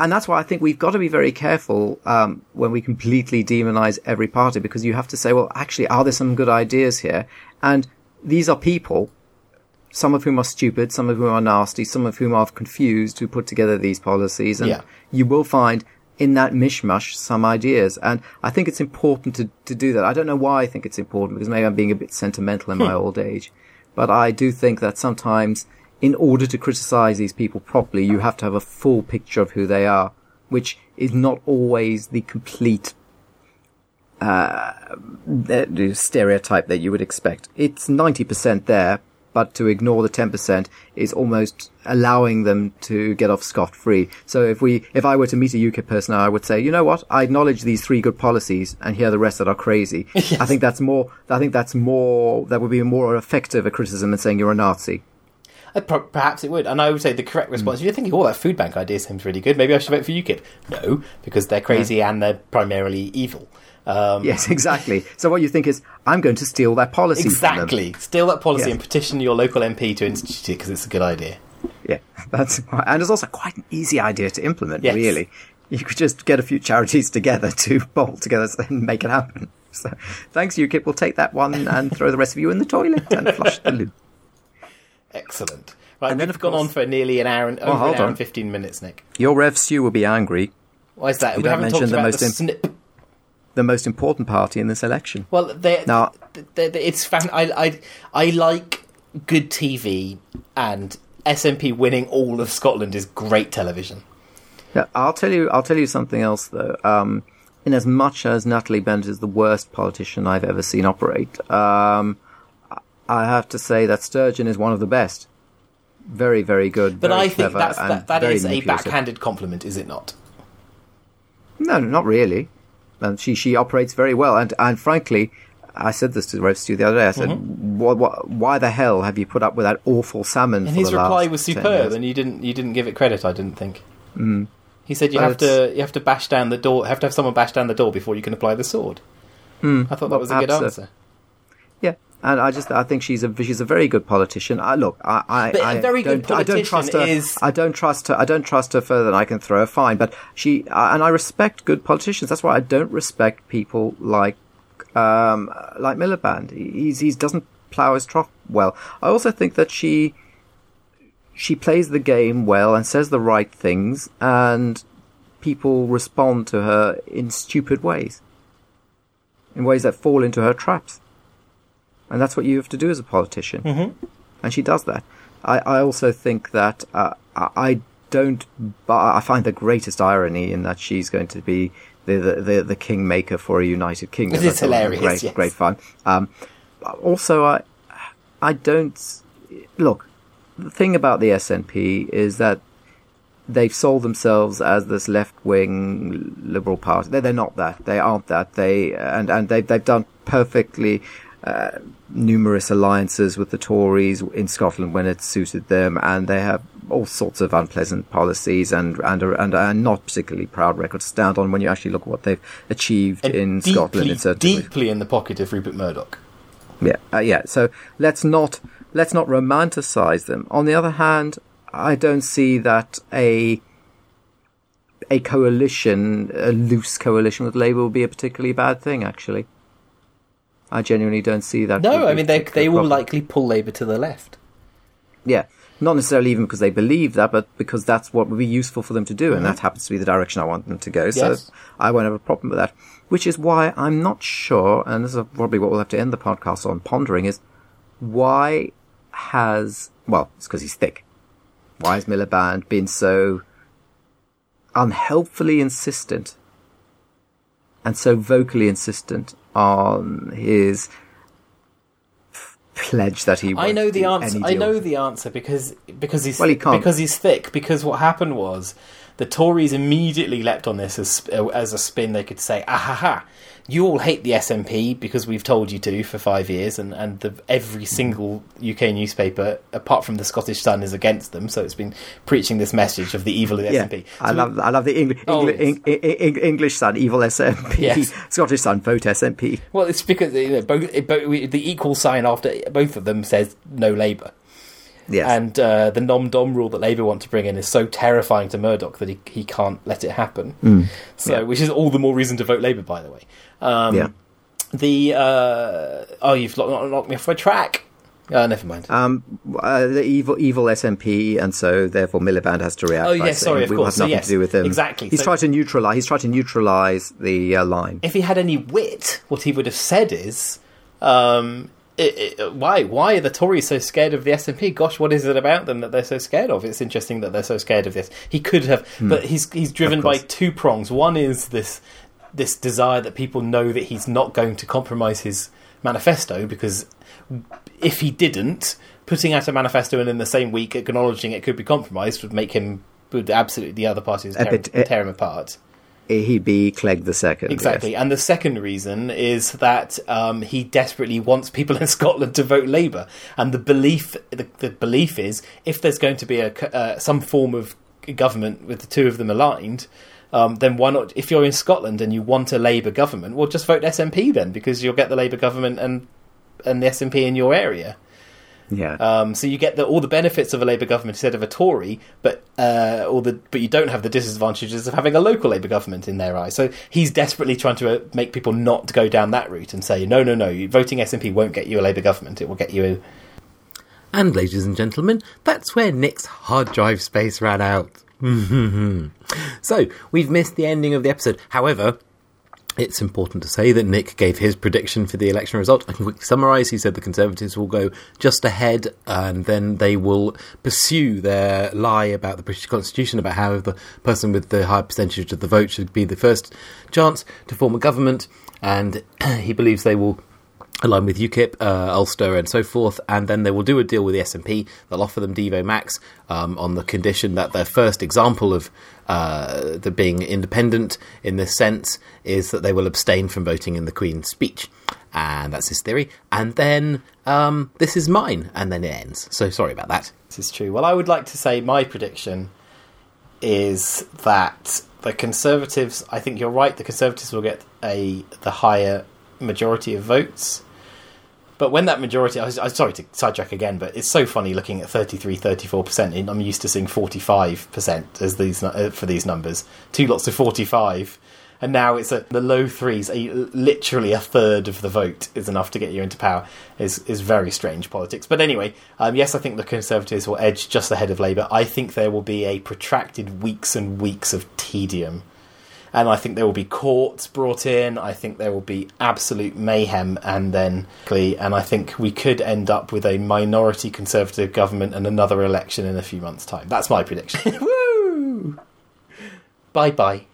and that's why I think we've got to be very careful um, when we completely demonize every party because you have to say, well, actually, are there some good ideas here? And these are people, some of whom are stupid, some of whom are nasty, some of whom are confused, who put together these policies, and yeah. you will find in that mishmash some ideas. And I think it's important to, to do that. I don't know why I think it's important because maybe I'm being a bit sentimental in my hmm. old age, but I do think that sometimes in order to criticize these people properly, you have to have a full picture of who they are, which is not always the complete uh, stereotype that you would expect. It's 90% there, but to ignore the 10% is almost allowing them to get off scot free. So if we, if I were to meet a UKIP person, I would say, you know what? I acknowledge these three good policies and here are the rest that are crazy. yes. I think that's more, I think that's more, that would be more effective a criticism than saying you're a Nazi. Uh, perhaps it would, and I would say the correct response. Mm. If you're thinking, "Oh, that food bank idea seems really good. Maybe I should vote for UKIP." No, because they're crazy yeah. and they're primarily evil. Um, yes, exactly. So what you think is, I'm going to steal their policy. Exactly, steal that policy yes. and petition your local MP to institute it because it's a good idea. Yeah, that's and it's also quite an easy idea to implement. Yes. Really, you could just get a few charities together to bolt together and make it happen. So, thanks, UKIP. We'll take that one and throw the rest of you in the toilet and flush the loo. Excellent. Right, and then we've gone on for nearly an hour and over an hour on. and fifteen minutes, Nick. Your Rev Stu will be angry. Why is that? We, we haven't talked about the, snip the most important party in this election. Well, they, now they, they, it's fan- I, I I like good TV, and SNP winning all of Scotland is great television. Yeah, I'll tell you. I'll tell you something else though. Um, in as much as Natalie Bennett is the worst politician I've ever seen operate, um, I have to say that Sturgeon is one of the best. Very, very good. But very I think that's, that, that is a backhanded compliment, is it not? No, not really and she she operates very well. And and frankly, I said this to Rev Stu the other day. I said, mm-hmm. what, what, "Why the hell have you put up with that awful Salmond?" And his reply was superb, and you didn't you didn't give it credit. I didn't think. Mm. He said you but have to you have to bash down the door. Have to have someone bash down the door before you can apply the sword. Mm. I thought that was a good answer. And I just I think she's a she's a very good politician. I look, I I, but a very good politician I don't trust her. Is... I don't trust her. I don't trust her further than I can throw a fine. But she and I respect good politicians. That's why I don't respect people like um, like Miliband. He's he doesn't plough his trough well. I also think that she she plays the game well and says the right things, and people respond to her in stupid ways, in ways that fall into her traps and that's what you have to do as a politician. Mm-hmm. And she does that. I, I also think that uh, I don't. I find the greatest irony in that she's going to be the the, the, the kingmaker for a united kingdom. It is hilarious. Great, yes. great fun. Um, also, I I don't look. The thing about the SNP is that they've sold themselves as this left wing liberal party. They're, they're not that. They aren't that. They and and they've they've done perfectly numerous alliances with the Tories in Scotland when it suited them, and they have all sorts of unpleasant policies and and a, and a not particularly proud record to stand on when you actually look at what they've achieved And in deeply, Scotland. It's deeply in the pocket of Rupert Murdoch. yeah, uh, yeah. So let's not let's not romanticize them. On the other hand, I don't see that a a coalition, a loose coalition with Labour would be a particularly bad thing. Actually, I genuinely don't see that. No, I mean they they will problem. likely pull Labour to the left. Yeah, not necessarily even because they believe that, but because that's what would be useful for them to do, and that happens to be the direction I want them to go. So Mm-hmm. Yes. I won't have a problem with that. Which is why I'm not sure, and this is probably what we'll have to end the podcast on pondering is why has well, it's because he's thick. Why has Miliband been so unhelpfully insistent and so vocally insistent on his pledge that he? I know the answer. I know the answer because because he's Well, he can't. because he's thick. Because what happened was the Tories immediately leapt on this as as a spin. They could say, "Ah ha ha, you all hate the SNP because we've told you to for five years, and and the, every single UK newspaper, apart from the Scottish Sun, is against them. So it's been preaching this message of the evil of the Yeah, SNP. I love I love the Engli- Oh, Engli- Eng- Eng- English Sun, evil SNP, Yes. Scottish Sun, vote SNP. Well, it's because you know, both, it- both the equal sign after both of them says no Labour. Yes, And uh, the non dom rule that Labour want to bring in is so terrifying to Murdoch that he, he can't let it happen. So, Yeah. which is all the more reason to vote Labour, by the way. Um, yeah. The uh, oh, you've locked, knocked me off my track. Uh, never mind. Um, uh, the evil evil SNP, and so therefore Miliband has to react. Oh, yes, sorry, of we course. have So, nothing yes, to do with him. exactly. He's So- tried to neutralize. He's tried to neutralize the uh, line. if he had any wit, what he would have said is, um, it, it, "Why? Why are the Tories so scared of the SNP? Gosh, what is it about them that they're so scared of? It's interesting that they're so scared of this." He could have, but he's he's driven by Hmm. two prongs. One is this this desire that people know that he's not going to compromise his manifesto because if he didn't, putting out a manifesto and in the same week acknowledging it could be compromised would make him would absolutely the other parties tear, bit- tear him apart. He'd be Clegg the second. Exactly. yes. And the second reason is that um, he desperately wants people in Scotland to vote Labour. And the belief, the, the belief is, if there's going to be a, uh, some form of government with the two of them aligned, um, then why not? If you're in Scotland and you want a Labour government, well, just vote SNP then, because you'll get the Labour government and and the SNP in your area. Yeah. Um, so you get the, all the benefits of a Labour government instead of a Tory, but uh, all the but you don't have the disadvantages of having a local Labour government in their eyes. So he's desperately trying to uh, make people not go down that route and say, no, no, no, voting SNP won't get you a Labour government. It will get you. A... And ladies and gentlemen, that's where Nick's hard drive space ran out. so, we've missed the ending of the episode. However, it's important to say that Nick gave his prediction for the election result. I can quickly summarise. He said the Conservatives will go just ahead and then they will pursue their lie about the British Constitution, about how the person with the high percentage of the vote should be the first chance to form a government. And he believes they will align with UKIP, uh, Ulster, and so forth, and then they will do a deal with the SNP. They'll offer them Devo Max um, on the condition that their first example of uh, the being independent in this sense is that they will abstain from voting in the Queen's speech. And that's his theory. And then um, this is mine, and then it ends. So sorry about that. This is true. Well, I would like to say my prediction is that the Conservatives. I think you're right. The Conservatives will get a the higher majority of votes. But when that majority, I was, I'm sorry to sidetrack again, but it's so funny looking at 33, 34%. I'm used to seeing 45% as these uh, for these numbers. Two lots of 45. And now it's at the low threes. A, literally a third of the vote is enough to get you into power. Is is very strange politics. But anyway, um, yes, I think the Conservatives will edge just ahead of Labour. I think there will be a protracted weeks and weeks of tedium and I think there will be courts brought in. I think there will be absolute mayhem, and then, and I think we could end up with a minority Conservative government and another election in a few months' time. That's my prediction. Woo! Bye bye.